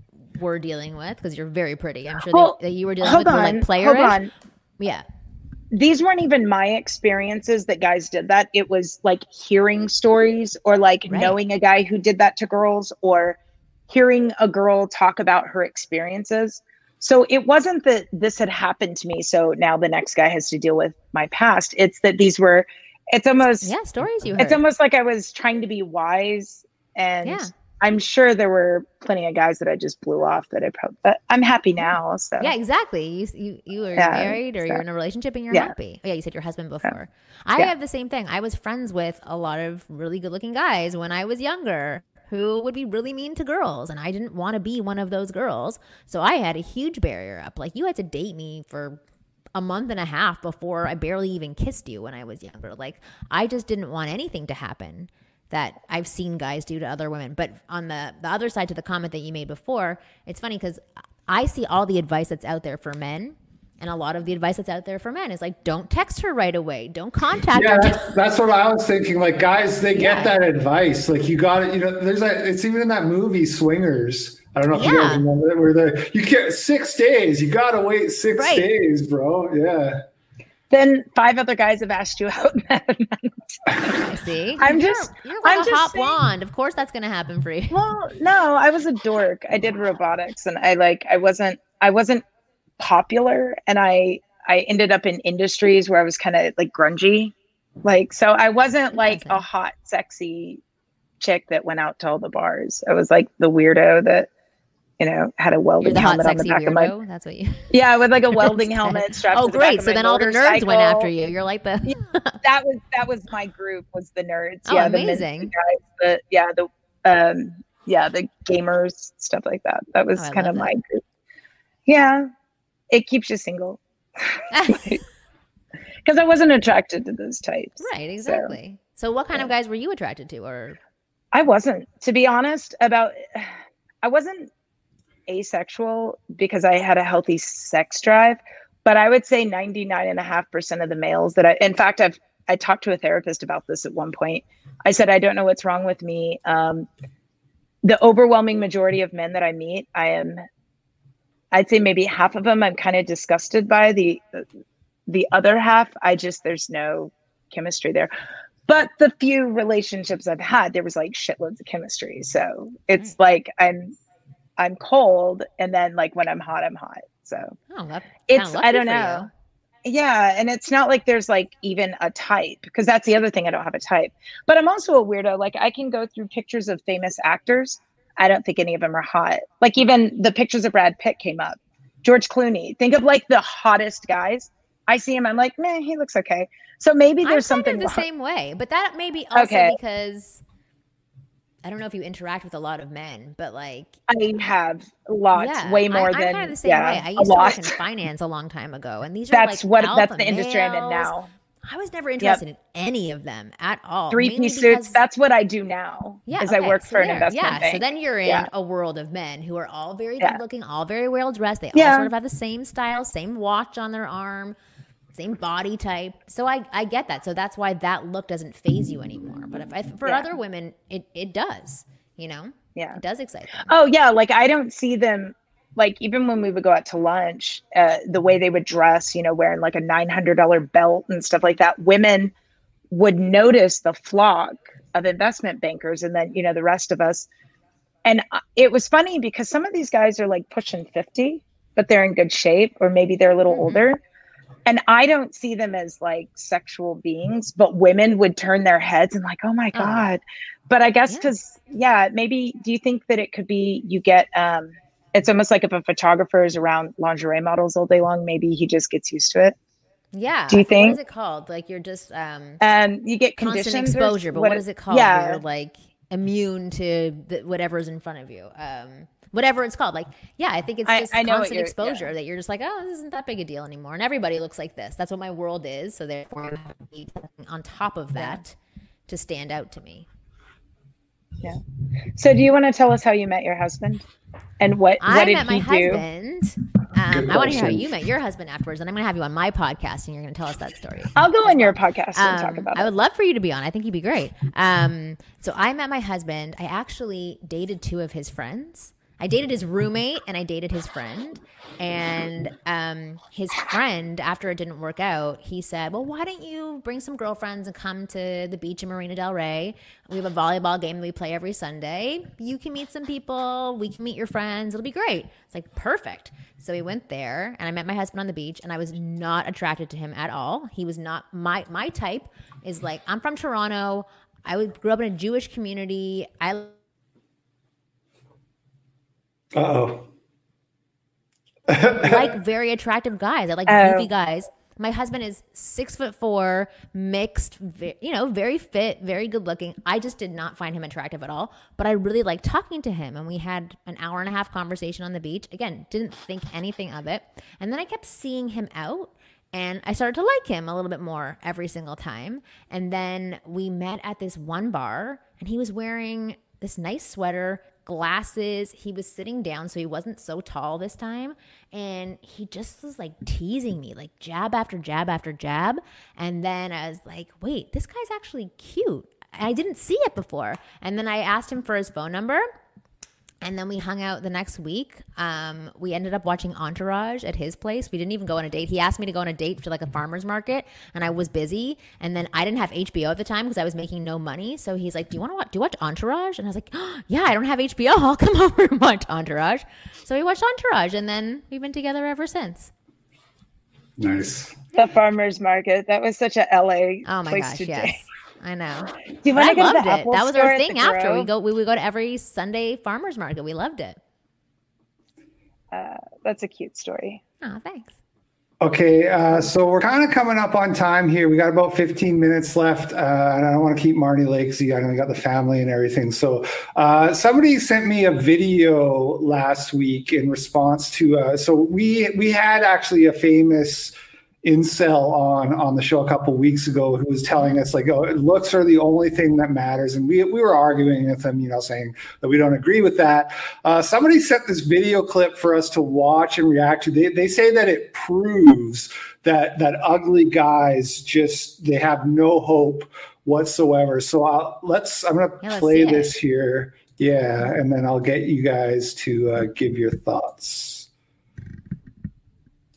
were dealing with because you're very pretty. I'm sure Well, that, that you were dealing with were on, like player. hold on. Yeah. these weren't even my experiences that guys did that. It was like hearing stories or like Right. knowing a guy who did that to girls or hearing a girl talk about her experiences. So it wasn't that this had happened to me. So now the next guy has to deal with my past. It's that these were, it's almost, Yeah. Stories you heard. it's almost like I was trying to be wise. And Yeah. I'm sure there were plenty of guys that I just blew off that I probably, but I'm happy now. So Yeah, exactly. You you you were Yeah, married or so- you're in a relationship and you're Yeah. happy. Oh, yeah, you said your husband before. I have the same thing. I was friends with a lot of really good looking guys when I was younger who would be really mean to girls and I didn't want to be one of those girls. So I had a huge barrier up. Like you had to date me for a month and a half before I barely even kissed you when I was younger. Like I just didn't want anything to happen that I've seen guys do to other women. But on the the other side to the comment that you made before, it's funny because I see all the advice that's out there for men. And a lot of the advice that's out there for men is like, don't text her right away. Don't contact Yeah, her. that's, that's what I was thinking. Like, guys, they Yeah. get that advice. Like, you got it. You know, there's that. It's even in that movie Swingers. I don't know if you guys remember it, where the you can't six days. You gotta wait six Right. days, bro. Yeah. then five other guys have asked you out. I see. I'm You're- just- you're like I'm a just hot saying- blonde. Of course, that's going to happen for you. well, no, I was a dork. I did robotics and I like I wasn't I wasn't popular and I I ended up in industries where I was kind of like grungy. Like so I wasn't like a hot sexy chick that went out to all the bars. I was like the weirdo that you know had a welding hot, helmet on the back of my weirdo. That's what you. yeah with like a welding helmet strapped Oh, to the back great. So then all the nerds went after you. You're like the. that was that was my group was the nerds Oh, yeah amazing. the guys the yeah the um yeah the gamers stuff like that that was Oh, kind of love my group yeah it keeps you single. Because i wasn't attracted to those types. Right. Exactly. So, what kind of guys were you attracted to, or? I wasn't to be honest about i wasn't asexual because i had a healthy sex drive but i would say 99.5% of the males that i in fact i've i talked to a therapist about this at one point. I said i don't know what's wrong with me. Um, the overwhelming majority of men that i meet i am i'd say maybe half of them i'm kind of disgusted by. The the other half i just there's no chemistry there. But the few relationships i've had there was like shitloads of chemistry. So it's hmm. like i'm i'm cold and then like when i'm hot i'm hot. So oh, that, it's i don't know. you. yeah and it's not like there's like even a type because that's the other thing i don't have a type. But i'm also a weirdo. Like i can go through pictures of famous actors i don't think any of them are hot. Like even the pictures of brad pitt came up. George clooney. Think of like the hottest guys. I see him i'm like man he looks okay. So maybe there's something the wrong- same way, but that may be also Okay. because I don't know if you interact with a lot of men, but like i have lots yeah, way more I, than I'm kind of the same yeah, way. I used to lot. work in finance a long time ago, and these are that's like what that's the industry i'm in now I was never interested in any of them at all. three piece suits. That's what i do now Yeah, is i work so for an investment Yeah, bank so then you're in Yeah. a world of men who are all very Yeah. good looking, all very well dressed. They all sort of have the same style, same watch on their arm, same body type. So I, I get that. So that's why that look doesn't faze you anymore. But if I, for other women, it, it does. You know, yeah it does excite them. Oh yeah, like I don't see them like even when we would go out to lunch, uh, the way they would dress, you know, wearing like a nine hundred dollar belt and stuff like that. Women would notice the flock of investment bankers, and then you know the rest of us. And it was funny because some of these guys are like pushing fifty, but they're in good shape, or maybe they're a little Mhm. older. and I don't see them as like sexual beings, but women would turn their heads and like, oh my Oh. god. But I guess Yeah. because yeah. maybe do you think that it could be you get um it's almost like if a photographer is around lingerie models all day long, maybe he just gets used to it. Yeah. Do you think- is it called? Like you're just um And you get constant or exposure, but what is it called? Yeah. You're like immune to the, whatever's in front of you. Um, whatever it's called. Like, yeah, I think it's just I know what constant exposure that you're just like, oh, this isn't that big a deal anymore. And everybody looks like this. That's what my world is. So therefore, I have to be on top of that to stand out to me. So do you want to tell us how you met your husband? And what I what did met my he do? husband. Um, I want to hear how you met your husband afterwards, and I'm going to have you on my podcast, and you're going to tell us that story. I'll go on your podcast and talk Um, about I it. would love for you to be on. I think you'd be great. Um, so I met my husband. I actually dated two of his friends. I dated his roommate and I dated his friend. And um, his friend, after it didn't work out, he said, "Well, why don't you bring some girlfriends and come to the beach in Marina Del Rey? We have a volleyball game that we play every Sunday. You can meet some people. We can meet your friends. It'll be great." It's like perfect. So we went there, and I met my husband on the beach, and I was not attracted to him at all. He was not my my type. Is like I'm from Toronto. I grew up in a Jewish community. I oh. like very attractive guys. I like Oh. goofy guys. My husband is six foot four, mixed, ve- you know, very fit, very good looking. I just did not find him attractive at all, but I really liked talking to him. And we had an hour and a half conversation on the beach. Again, didn't think anything of it. And then I kept seeing him out and I started to like him a little bit more every single time. And then we met at this one bar and he was wearing this nice sweater, glasses. He was sitting down, so he wasn't so tall this time. And he just was like teasing me, like jab after jab after jab. And then I was like, wait, this guy's actually cute. I didn't see it before. And then I asked him for his phone number. And then we hung out the next week. Um, we ended up watching Entourage at his place. We didn't even go on a date. He asked me to go on a date to like a farmer's market, and I was busy. And then I didn't have HBO at the time because I was making no money. So he's like, "Do you want to watch? Do you watch Entourage?" And I was like, "Yeah, I don't have HBO. I'll come over and watch Entourage." So we watched Entourage, and then we've been together ever since. Nice. The farmers market. That was such a LA Oh my place gosh, to yes, date. I know. Do you want I to go to loved the it. Apple That was store our thing the after we go. We would go to every Sunday farmers market. We loved it. Uh, that's a cute story. Oh, thanks. Okay, uh, so we're kind of coming up on time here. We got about 15 minutes left, uh, and I don't want to keep Marty late because you got, got the family and everything. So, uh, somebody sent me a video last week in response to. Uh, so we we had actually a famous incel on on the show a couple weeks ago who was telling us like, oh, looks are the only thing that matters, and we we were arguing with him, you know, saying that we don't agree with that. Uh, somebody sent this video clip for us to watch and react to. They, they say that it proves that that ugly guys just they have no hope whatsoever. So I'll, let's. I'm gonna Yeah, play see it. this here. Yeah, and then I'll get you guys to uh, give your thoughts.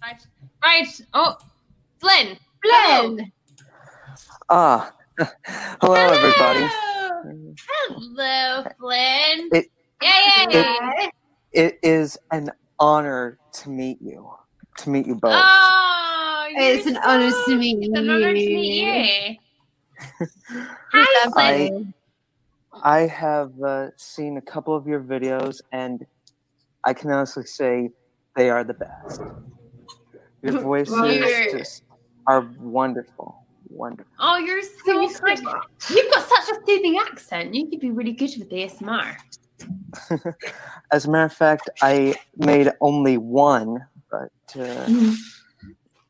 Right. Right. Oh, Flynn. Flynn. Ah, hello everybody. Hello. Hello, Flynn. It- Yay. it- It is an honor to meet you. To meet you both. oh, It's an honor to meet It's an honor to meet you. Hi, Hi, Flynn. Flynn. I have uh, seen a couple of your videos, and I can honestly say they are the best. Your voices Weird. just are wonderful. Wonderful. Oh, you're so kind. You've got such a soothing accent. You could be really good with ASMR. As a matter of fact, I made only one, but uh,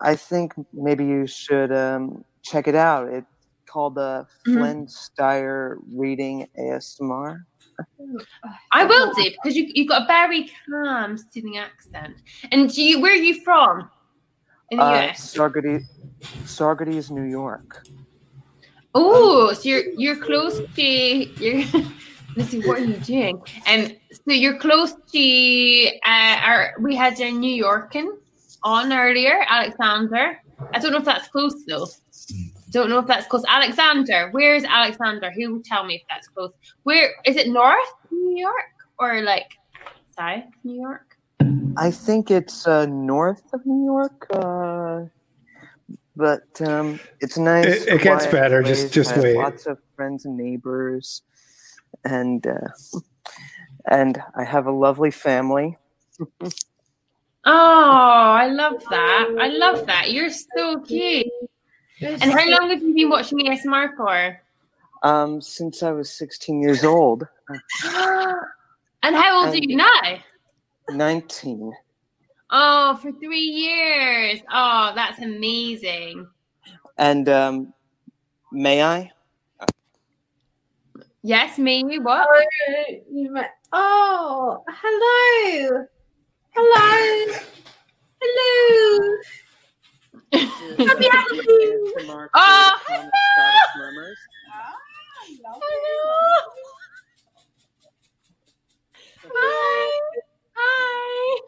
I think maybe you should um, check it out. It's called the Flynn Steyer Reading ASMR. I will do because you you've got a very calm, soothing accent. And do you, where are you from? In the Uh, US. Saugerties, Saugerties, New York. Oh, so you're you're close to you're. Let's see, what are you doing? And so you're close to uh, our. We had a New Yorkan on earlier, Alexander. I don't know if that's close though. Don't know if that's close. Alexander, where's Alexander? Who will tell me if that's close? Where is it? North New York or like south New York? I think it's uh, north of New York. Uh, but um, it's nice. It- it gets better, just- place. just I have wait. Lots of friends and neighbors, and uh, and I have a lovely family. Oh, I love that. I love that. You're so cute. And how long have you been watching ASMR for? Um, since I was 16 years old, and how old are Um, you now? 19. Oh, for three years. Oh, that's amazing. And um, may I? Yes, me. What? Oh, hello. Hello. Hello. Happy Halloween. Oh, Murmurs. Hi. Hi.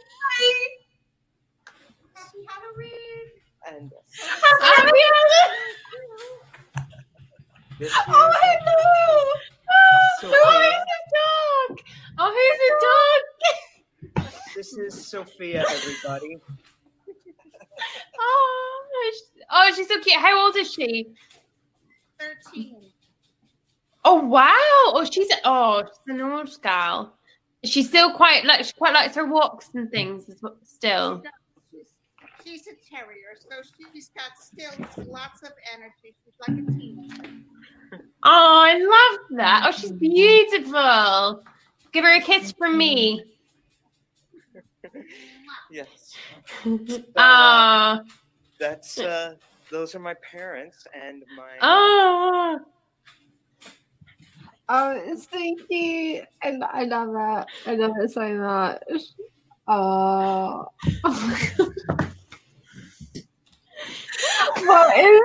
Happy And Happy Halloween. this Oh, is hello. So Oh, who's the dog? Oh, who's the dog? this is Sophia, everybody. Oh, oh, she's so cute. How old is she? 13. Oh wow! Oh, she's oh, she's an old gal. She's still quite like she quite likes her walks and things as well- still. She's, she's a terrier, so she's got still lots of energy. She's like a teenager. Oh, I love that. Oh, she's beautiful. Give her a kiss from me. Yes. Oh, That's uh those are my parents and my oh. Oh, it's so cute. And I love it. I love it so much. What is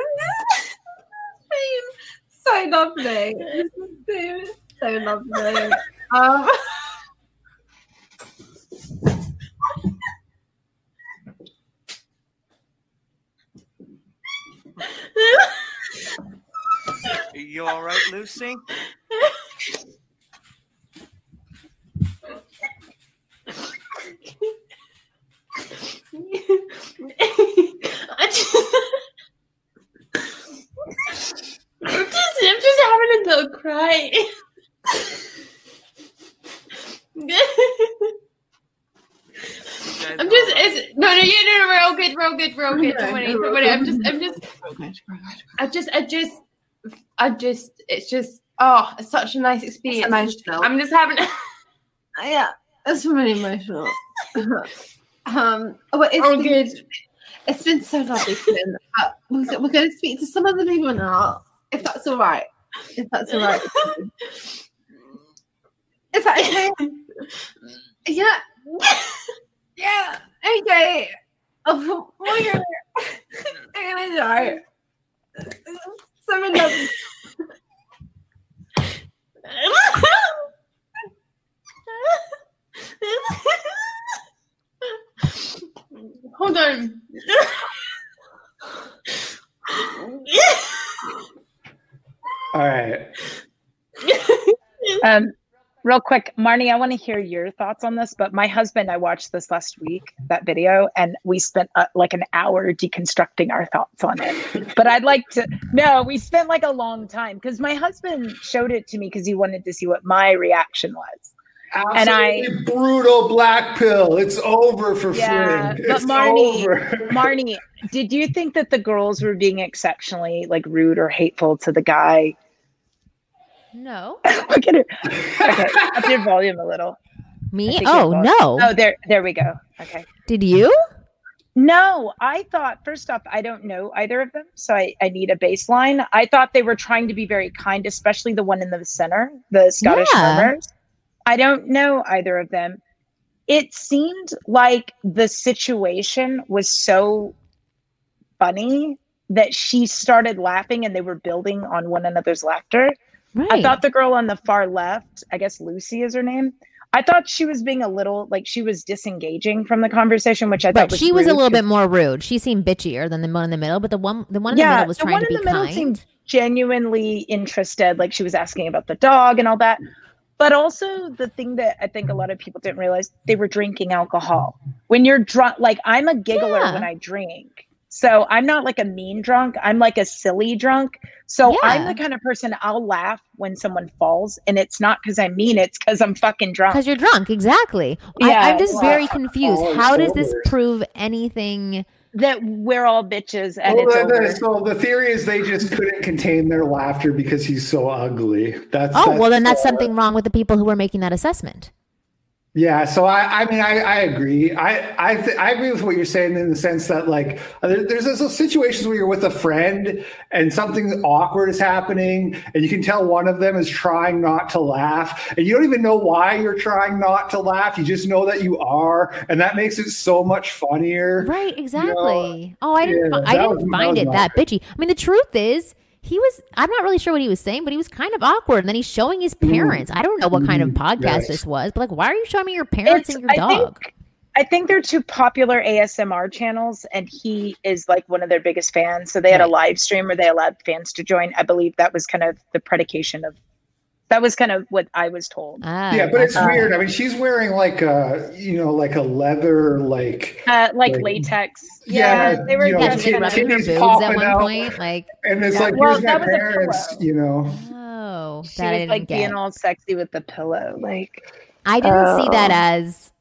this? So lovely. So lovely. Um, Are you all right, Lucy? I just, I'm just, I'm just having a little cry. I'm just, it's, no, no, yeah, no, no, we're all good, we're all good, we're all good. Don't worry, don't worry. I'm just, I'm just, I just, I just, I just, it's just, oh, it's such a nice experience. emotional. I'm just having, yeah, it's really emotional. um, well, it's oh, been, good. it's been so lovely. Uh, we're, we're going to speak to some of the people now, if that's all right. If that's all right. Is that okay? yeah. Yeah. Okay. Oh, my God. I'm gonna die. Someone does. Hold on. All right. Um, real quick, Marnie, I want to hear your thoughts on this. But my husband, I watched this last week, that video, and we spent uh, like an hour deconstructing our thoughts on it. But I'd like to, no, we spent like a long time because my husband showed it to me because he wanted to see what my reaction was. And I- Absolutely brutal black pill. It's over for Yeah, Flynn. but Marnie-. Marnie, did you think that the girls were being exceptionally like rude or hateful to the guy? No. Look at her. Okay, up your volume a little. Me? Oh, no. Oh, there, there we go. Okay. Did you? No, I thought first off, I don't know either of them, so I, I need a baseline. I thought they were trying to be very kind, especially the one in the center, the Scottish Yeah. Murmurs. I don't know either of them. It seemed like the situation was so funny that she started laughing and they were building on one another's laughter. Right. I thought the girl on the far left, I guess Lucy is her name. I thought she was being a little like she was disengaging from the conversation, which I thought was she was a little bit more rude. She seemed bitchier than the one in the middle, but the one the one in the middle was trying to be the one in the middle kind. seemed genuinely interested, like she was asking about the dog and all that. But also the thing that I think a lot of people didn't realize they were drinking alcohol. When you're drunk, like I'm a giggler Yeah. when I drink. So I'm not like a mean drunk. I'm like a silly drunk. So I'm the kind of person I'll laugh when someone falls, and it's not because I'm mean. It's because I'm fucking drunk. Because you're drunk, exactly. I, Yeah, I'm just well, very confused. all How does this prove anything? That we're all bitches and Well, it's the, over. so the theory is they just couldn't contain their laughter because he's so ugly. That's Oh, well, then that's something wrong with the people who were making that assessment. Yeah, so I, I mean, I, I agree. I, I, th- I agree with what you're saying in the sense that like uh, there, there's those situations where you're with a friend and something awkward is happening, and you can tell one of them is trying not to laugh, and you don't even know why you're trying not to laugh. You just know that you are, and that makes it so much funnier. Right, exactly. oh, I didn't. yeah, fi- I didn't was- find it that bitchy. I mean, the truth is, he was. I'm not really sure what he was saying, but he was kind of awkward. And then he's showing his parents. I don't know what kind of Mm, podcast yes. this was, but like, why are you showing me your parents It's- and your I dog? think- I think they're two popular ASMR channels, and he is like one of their biggest fans. So they had a live stream where they allowed fans to join. I believe that was kind of the predication of that was kind of what I was told. Ah, Yeah, but it's Uh, weird. I mean, she's wearing like a, you know, like a leather, like, Uh, like Like- latex. Yeah, Yeah, they were you know, yeah, kind she of- was rubbing her titties boobs at one out. point. Like, and it's Yeah, like, well, here's my that was parents, you know. oh, she that I was didn't like get. being all sexy with the pillow. Like I didn't see that Oh. as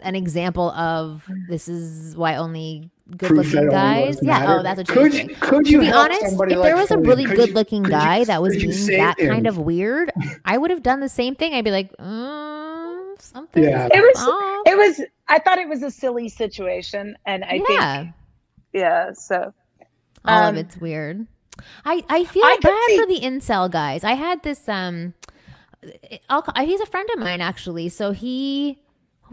an example of this is why only good looking guys. Yeah. matter. Oh, that's what you could saying. you, could To you be honest, if somebody there like was a really good you- looking could you- guy that was being save that kind of weird, I would have done the same thing. I'd be like, mm, something. Yeah. it was. off. It was. I thought it was a silly situation, and I yeah, think yeah. So all um, of it's weird. I, I feel I bad see- for the incel guys. I had this um, I'll, he's a friend of mine actually. So he,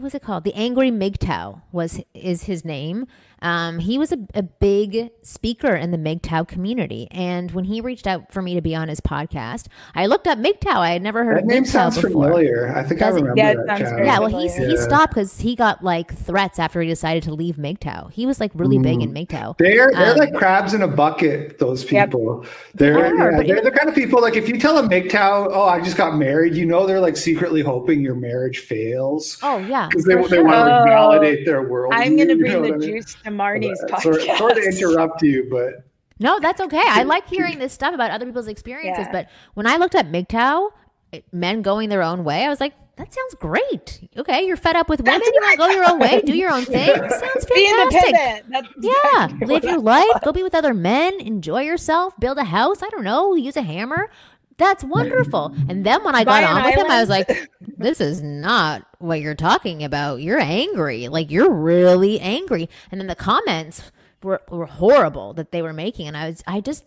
what was it called? The Angry MGTOW was is his name. Um, he was a, a big speaker in the MGTOW community, and when he reached out for me to be on his podcast, I looked up MGTOW. I had never heard That of name MGTOW sounds before. familiar. I think I Does it? remember Yeah, that sounds Yeah, well, he's, he Yeah. stopped because he got like threats after he decided to leave MGTOW. He was like really big in MGTOW. They're they're Um, like crabs in a bucket. Those Yep. people. They're They are, yeah, they're even- the kind of people like if you tell a MGTOW, oh, I just got married, you know they're like secretly hoping your marriage fails Oh yeah, because they, for they want to Oh, validate their world. I'm gonna bring the what I mean? juice to Marnie's Uh, Sorry, sorry to interrupt you, but No, that's okay. I like hearing this stuff about other people's experiences. Yeah. But when I looked at MGTOW, it- men going their own way, I was like, that sounds great. Okay, you're fed up with women. You want to go your own way, do your own thing. Sounds Be fantastic. independent. That's Yeah, exactly live your I- life. Go be with other men. Enjoy yourself. Build a house. I don't know. Use a hammer. That's wonderful. And then when I got Buy on with him, I was like, this is not what you're talking about. You're angry. Like, you're really angry. And then the comments were, were horrible that they were making. And I was, I just,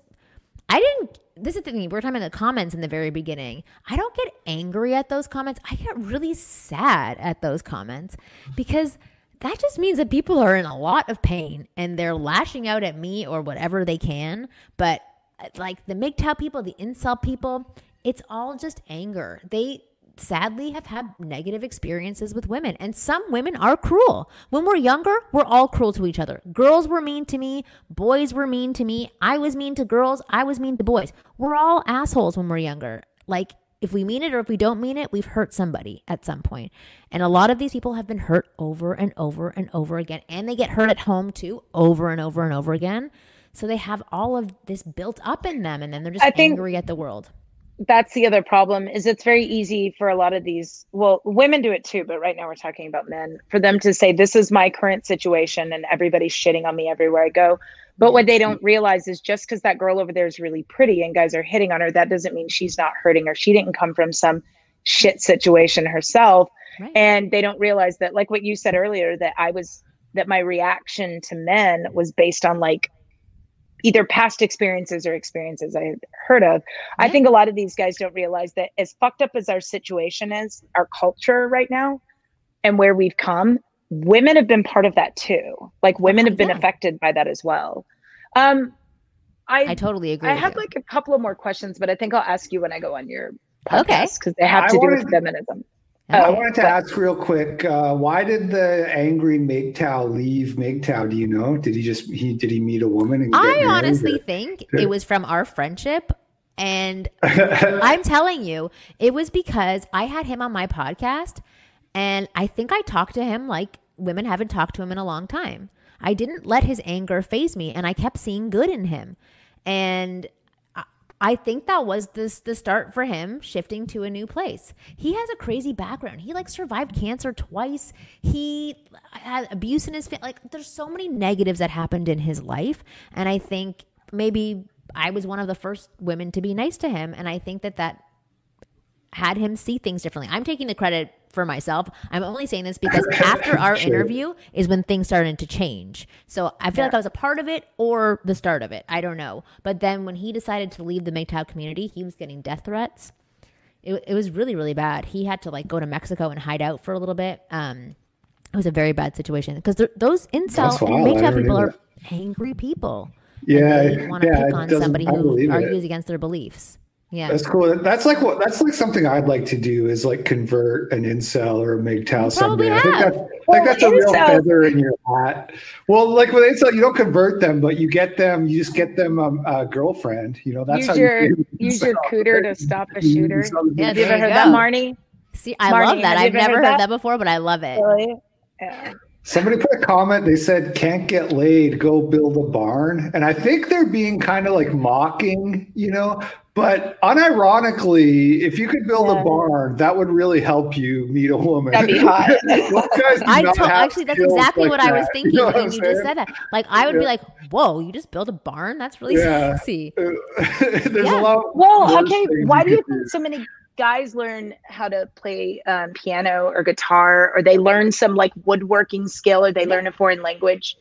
I didn't. This is the thing. We were talking about the comments in the very beginning. I don't get angry at those comments. I get really sad at those comments because that just means that people are in a lot of pain and they're lashing out at me or whatever they can. But like the MGTOW people, the incel people, it's all just anger. They sadly have had negative experiences with women and some women are cruel. When we're younger we're all cruel to each other. Girls were mean to me boys were mean to me i was mean to girls i was mean to boys. We're all assholes when we're younger. Like if we mean it or if we don't mean it we've hurt somebody at some point. and a lot of these people have been hurt over and over and over again and they get hurt at home too over and over and over again so they have all of this built up in them and then they're just I angry at the world. that's the other problem is it's very easy for a lot of these well women do it too but right now we're talking about men for them to say this is my current situation and everybody's shitting on me everywhere i go. But what they don't realize is just because that girl over there is really pretty and guys are hitting on her that doesn't mean she's not hurting or she didn't come from some shit situation herself. Right. And they don't realize that like what you said earlier that i was that my reaction to men was based on like either past experiences or experiences i had heard of. I think a lot of these guys don't realize that as fucked up as our situation is our culture right now and where we've come women have been part of that too. Like women have been Yeah. affected by that as well. Um i i totally agree i with have you. like a couple of more questions but i think i'll ask you when i go on your podcast because they have I to do wanted- with feminism I wanted to ask real quick, uh, why did the angry MGTOW leave MGTOW? Do you know? Did he just he did he meet a woman? And I honestly think it was from our friendship. And I'm telling you, it was because I had him on my podcast. And I think I talked to him like women haven't talked to him in a long time. I didn't let his anger faze me and I kept seeing good in him. And I- think that was this the start for him shifting to a new place. He has a crazy background. He like survived cancer twice. He uh, had abuse in his family. Like there's so many negatives that happened in his life, and I think maybe I was one of the first women to be nice to him, and I think that that had him see things differently. I'm taking the credit for myself. I'm only saying this because after our Sure. interview is when things started to change. So I feel like I was a part of it or the start of it. I don't know. But then when he decided to leave the MGTOW community, he was getting death threats. It, it was really, really bad. He had to like go to Mexico and hide out for a little bit. Um, it was a very bad situation because those incel and MGTOW people are angry people. Yeah, They want to yeah, pick on somebody who believe it. argues against their beliefs. Yeah. That's cool. That's like what that's like something I'd like to do is like convert an incel or a MGTOW probably someday. I think that's, I think that's a real incel- feather in your hat. Well, like with incel, you don't convert them, but you get them. You just get them um, a girlfriend. You know, that's use how your you use your incel. cooter to stop a shooter. Yeah, Have you there ever you heard that, go. Marnie? See, I Marnie, love that. I've never heard heard that? that before, but I love it. Really? Yeah. Somebody put a comment. They said, "Can't get laid, go build a barn." And I think they're being kind of like mocking, you know. But unironically, if you could build Yeah. a barn, that would really help you meet a woman. That'd be hot. Guys do I told, actually that's exactly like what I was thinking You know when what you I'm just said that. Like I would be like, "Whoa, you just build a barn? That's really Yeah. sexy." There's Yeah. a lot. Well, okay. Why do you could think so many guys learn how to play um, piano or guitar, or they learn some like woodworking skill, or they learn a foreign language?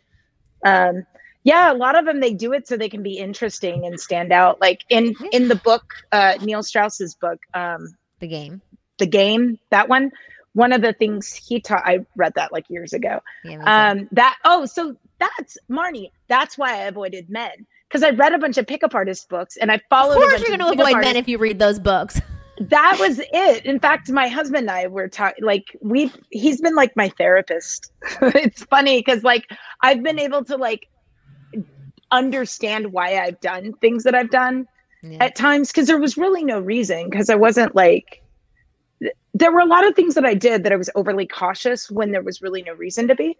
Um, yeah, a lot of them they do it so they can be interesting and stand out. Like in in the book, uh, Neil Strauss's book, um, The game. the game, that one. One of the things he taught, I read that like years ago. Yeah. Um, that oh, so that's Marnie. That's why I avoided men because I read a bunch of pickup artist books and I of followed. a course, you're going to avoid artists men if you read those books. that was it. In fact my husband and i were talking like we he's been like my therapist. It's funny because like i've been able to like understand why i've done things that i've done Yeah. at times because there was really no reason because i wasn't like th- there were a lot of things that i did that i was overly cautious when there was really no reason to be.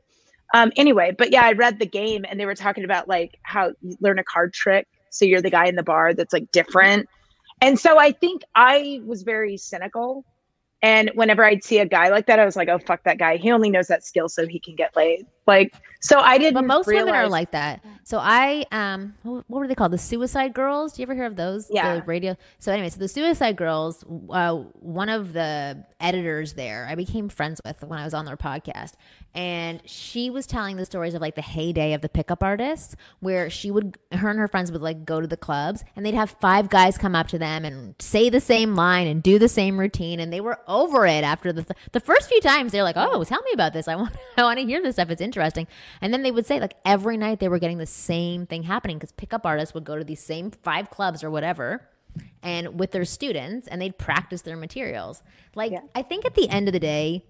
Um anyway but yeah i read the game and they were talking about like how you learn a card trick. So you're the guy in the bar that's like different and so I think I was very cynical. And whenever I'd see a guy like that, I was like, oh, fuck that guy. He only knows that skill so he can get laid. Like, so I didn't. But most women are like that. So I um what what were they called? The Suicide Girls. Do you ever hear of those? Yeah. The radio. So anyway, so the Suicide Girls, uh, one of the editors there, I became friends with when I was on their podcast, and she was telling the stories of like the heyday of the pickup artists, where she would, her and her friends would like go to the clubs, and they'd have five guys come up to them and say the same line and do the same routine, and they were over it after the th- the first few times. They're like, "Oh, tell me about this. I want I want to hear this stuff. It's interesting." And then they would say like every night they were getting the same thing happening because pickup artists would go to these same five clubs or whatever and with their students and they'd practice their materials. Like Yeah. I think at the end of the day,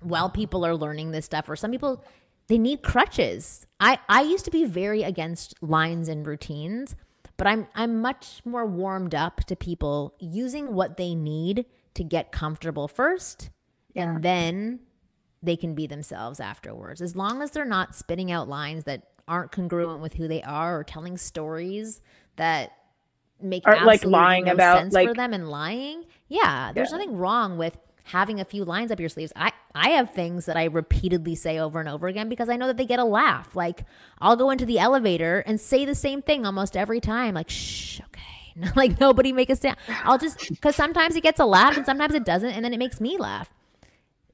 while people are learning this stuff or some people they need crutches. I I used to be very against lines and routines, but I'm I'm much more warmed up to people using what they need to get comfortable first Yeah. and then they can be themselves afterwards. As long as they're not spitting out lines that aren't congruent with who they are or telling stories that make Or, like, lying no about, sense for them and lying. Yeah, there's Yeah. nothing wrong with having a few lines up your sleeves. I I have things that I repeatedly say over and over again because I know that they get a laugh. Like I'll go into the elevator and say the same thing almost every time. Like shh, okay, like nobody make a sound. I'll just because sometimes it gets a laugh and sometimes it doesn't, and then it makes me laugh.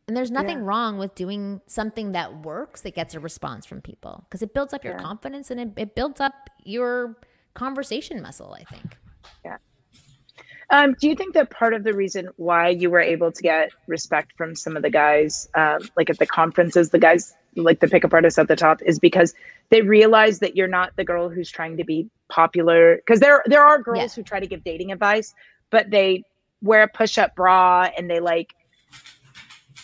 And there's nothing Yeah. wrong with doing something that works that gets a response from people because it builds up your Yeah. confidence and it, it builds up your conversation muscle. I think. Yeah. Um, do you think that part of the reason why you were able to get respect from some of the guys, um, like at the conferences, the guys like the pickup artists at the top, is because they realize that you're not the girl who's trying to be popular? Because there there are girls Yeah. who try to give dating advice, but they wear a push-up bra and they like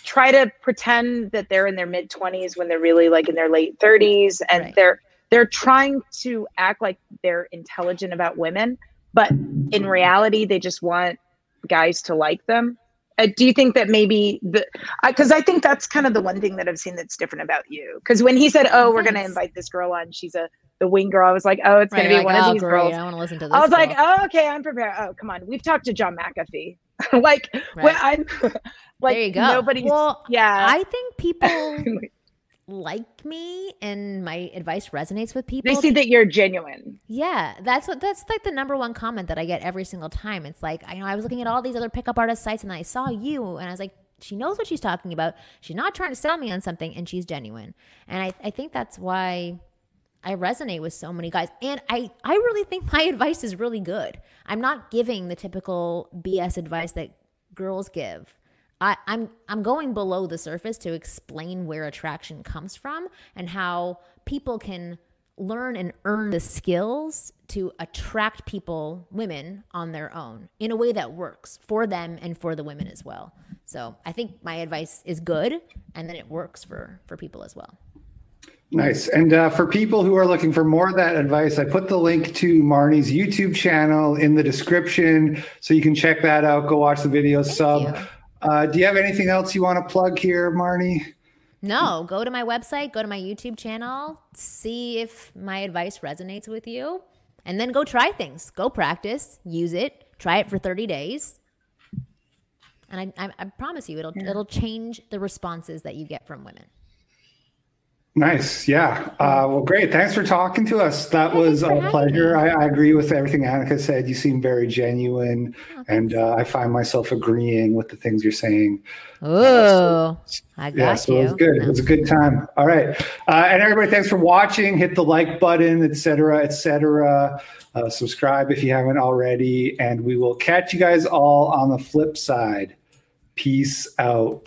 try to pretend that they're in their mid 20s when they're really like in their late 30s and Right. they're they're trying to act like they're intelligent about women but in reality they just want guys to like them Uh, do you think that maybe the because I, I think that's kind of the one thing that I've seen that's different about you? Because when he said, "Oh, we're going to invite this girl on," she's a the wing girl. I was like, "Oh, it's Right, going to be like, one oh, of these great, girls." I want to listen to this. I was like, "Oh, okay, I'm prepared." Oh, come on, we've talked to John McAfee. like, when I'm like, there you go. nobody's. well, yeah. I think people like me and my advice resonates with people. they see that you're genuine. Yeah, that's what that's like the number one comment that I get every single time. It's like I know I was looking at all these other pickup artist sites and I saw you and I was like, she knows what she's talking about. She's not trying to sell me on something and she's genuine. And I, I think that's why I resonate with so many guys. And I, I really think my advice is really good. I'm not giving the typical BS advice that girls give. I, I'm I'm going below the surface to explain where attraction comes from and how people can learn and earn the skills to attract people, women, on their own in a way that works for them and for the women as well. So I think my advice is good and then it works for for people as well. Nice. And uh, for people who are looking for more of that advice, I put the link to Marnie's YouTube channel in the description so you can check that out. Go watch the video, sub. you. Uh, do you have anything else you want to plug here, Marnie? No, go to my website, go to my YouTube channel, see if my advice resonates with you, and then go try things. Go practice, use it, try it for 30 days. And I, I, I promise you, it'll it'll change the responses that you get from women. Nice. Yeah. Uh, well, great. Thanks for talking to us. That was a pleasure. I, I agree with everything Annika said. You seem very genuine, and uh, I find myself agreeing with the things you're saying. Oh, I got yeah, so you. it was good. It was a good time. All right, uh, and everybody, thanks for watching. Hit the like button, etc., etc. Uh, subscribe if you haven't already, and we will catch you guys all on the flip side. Peace out.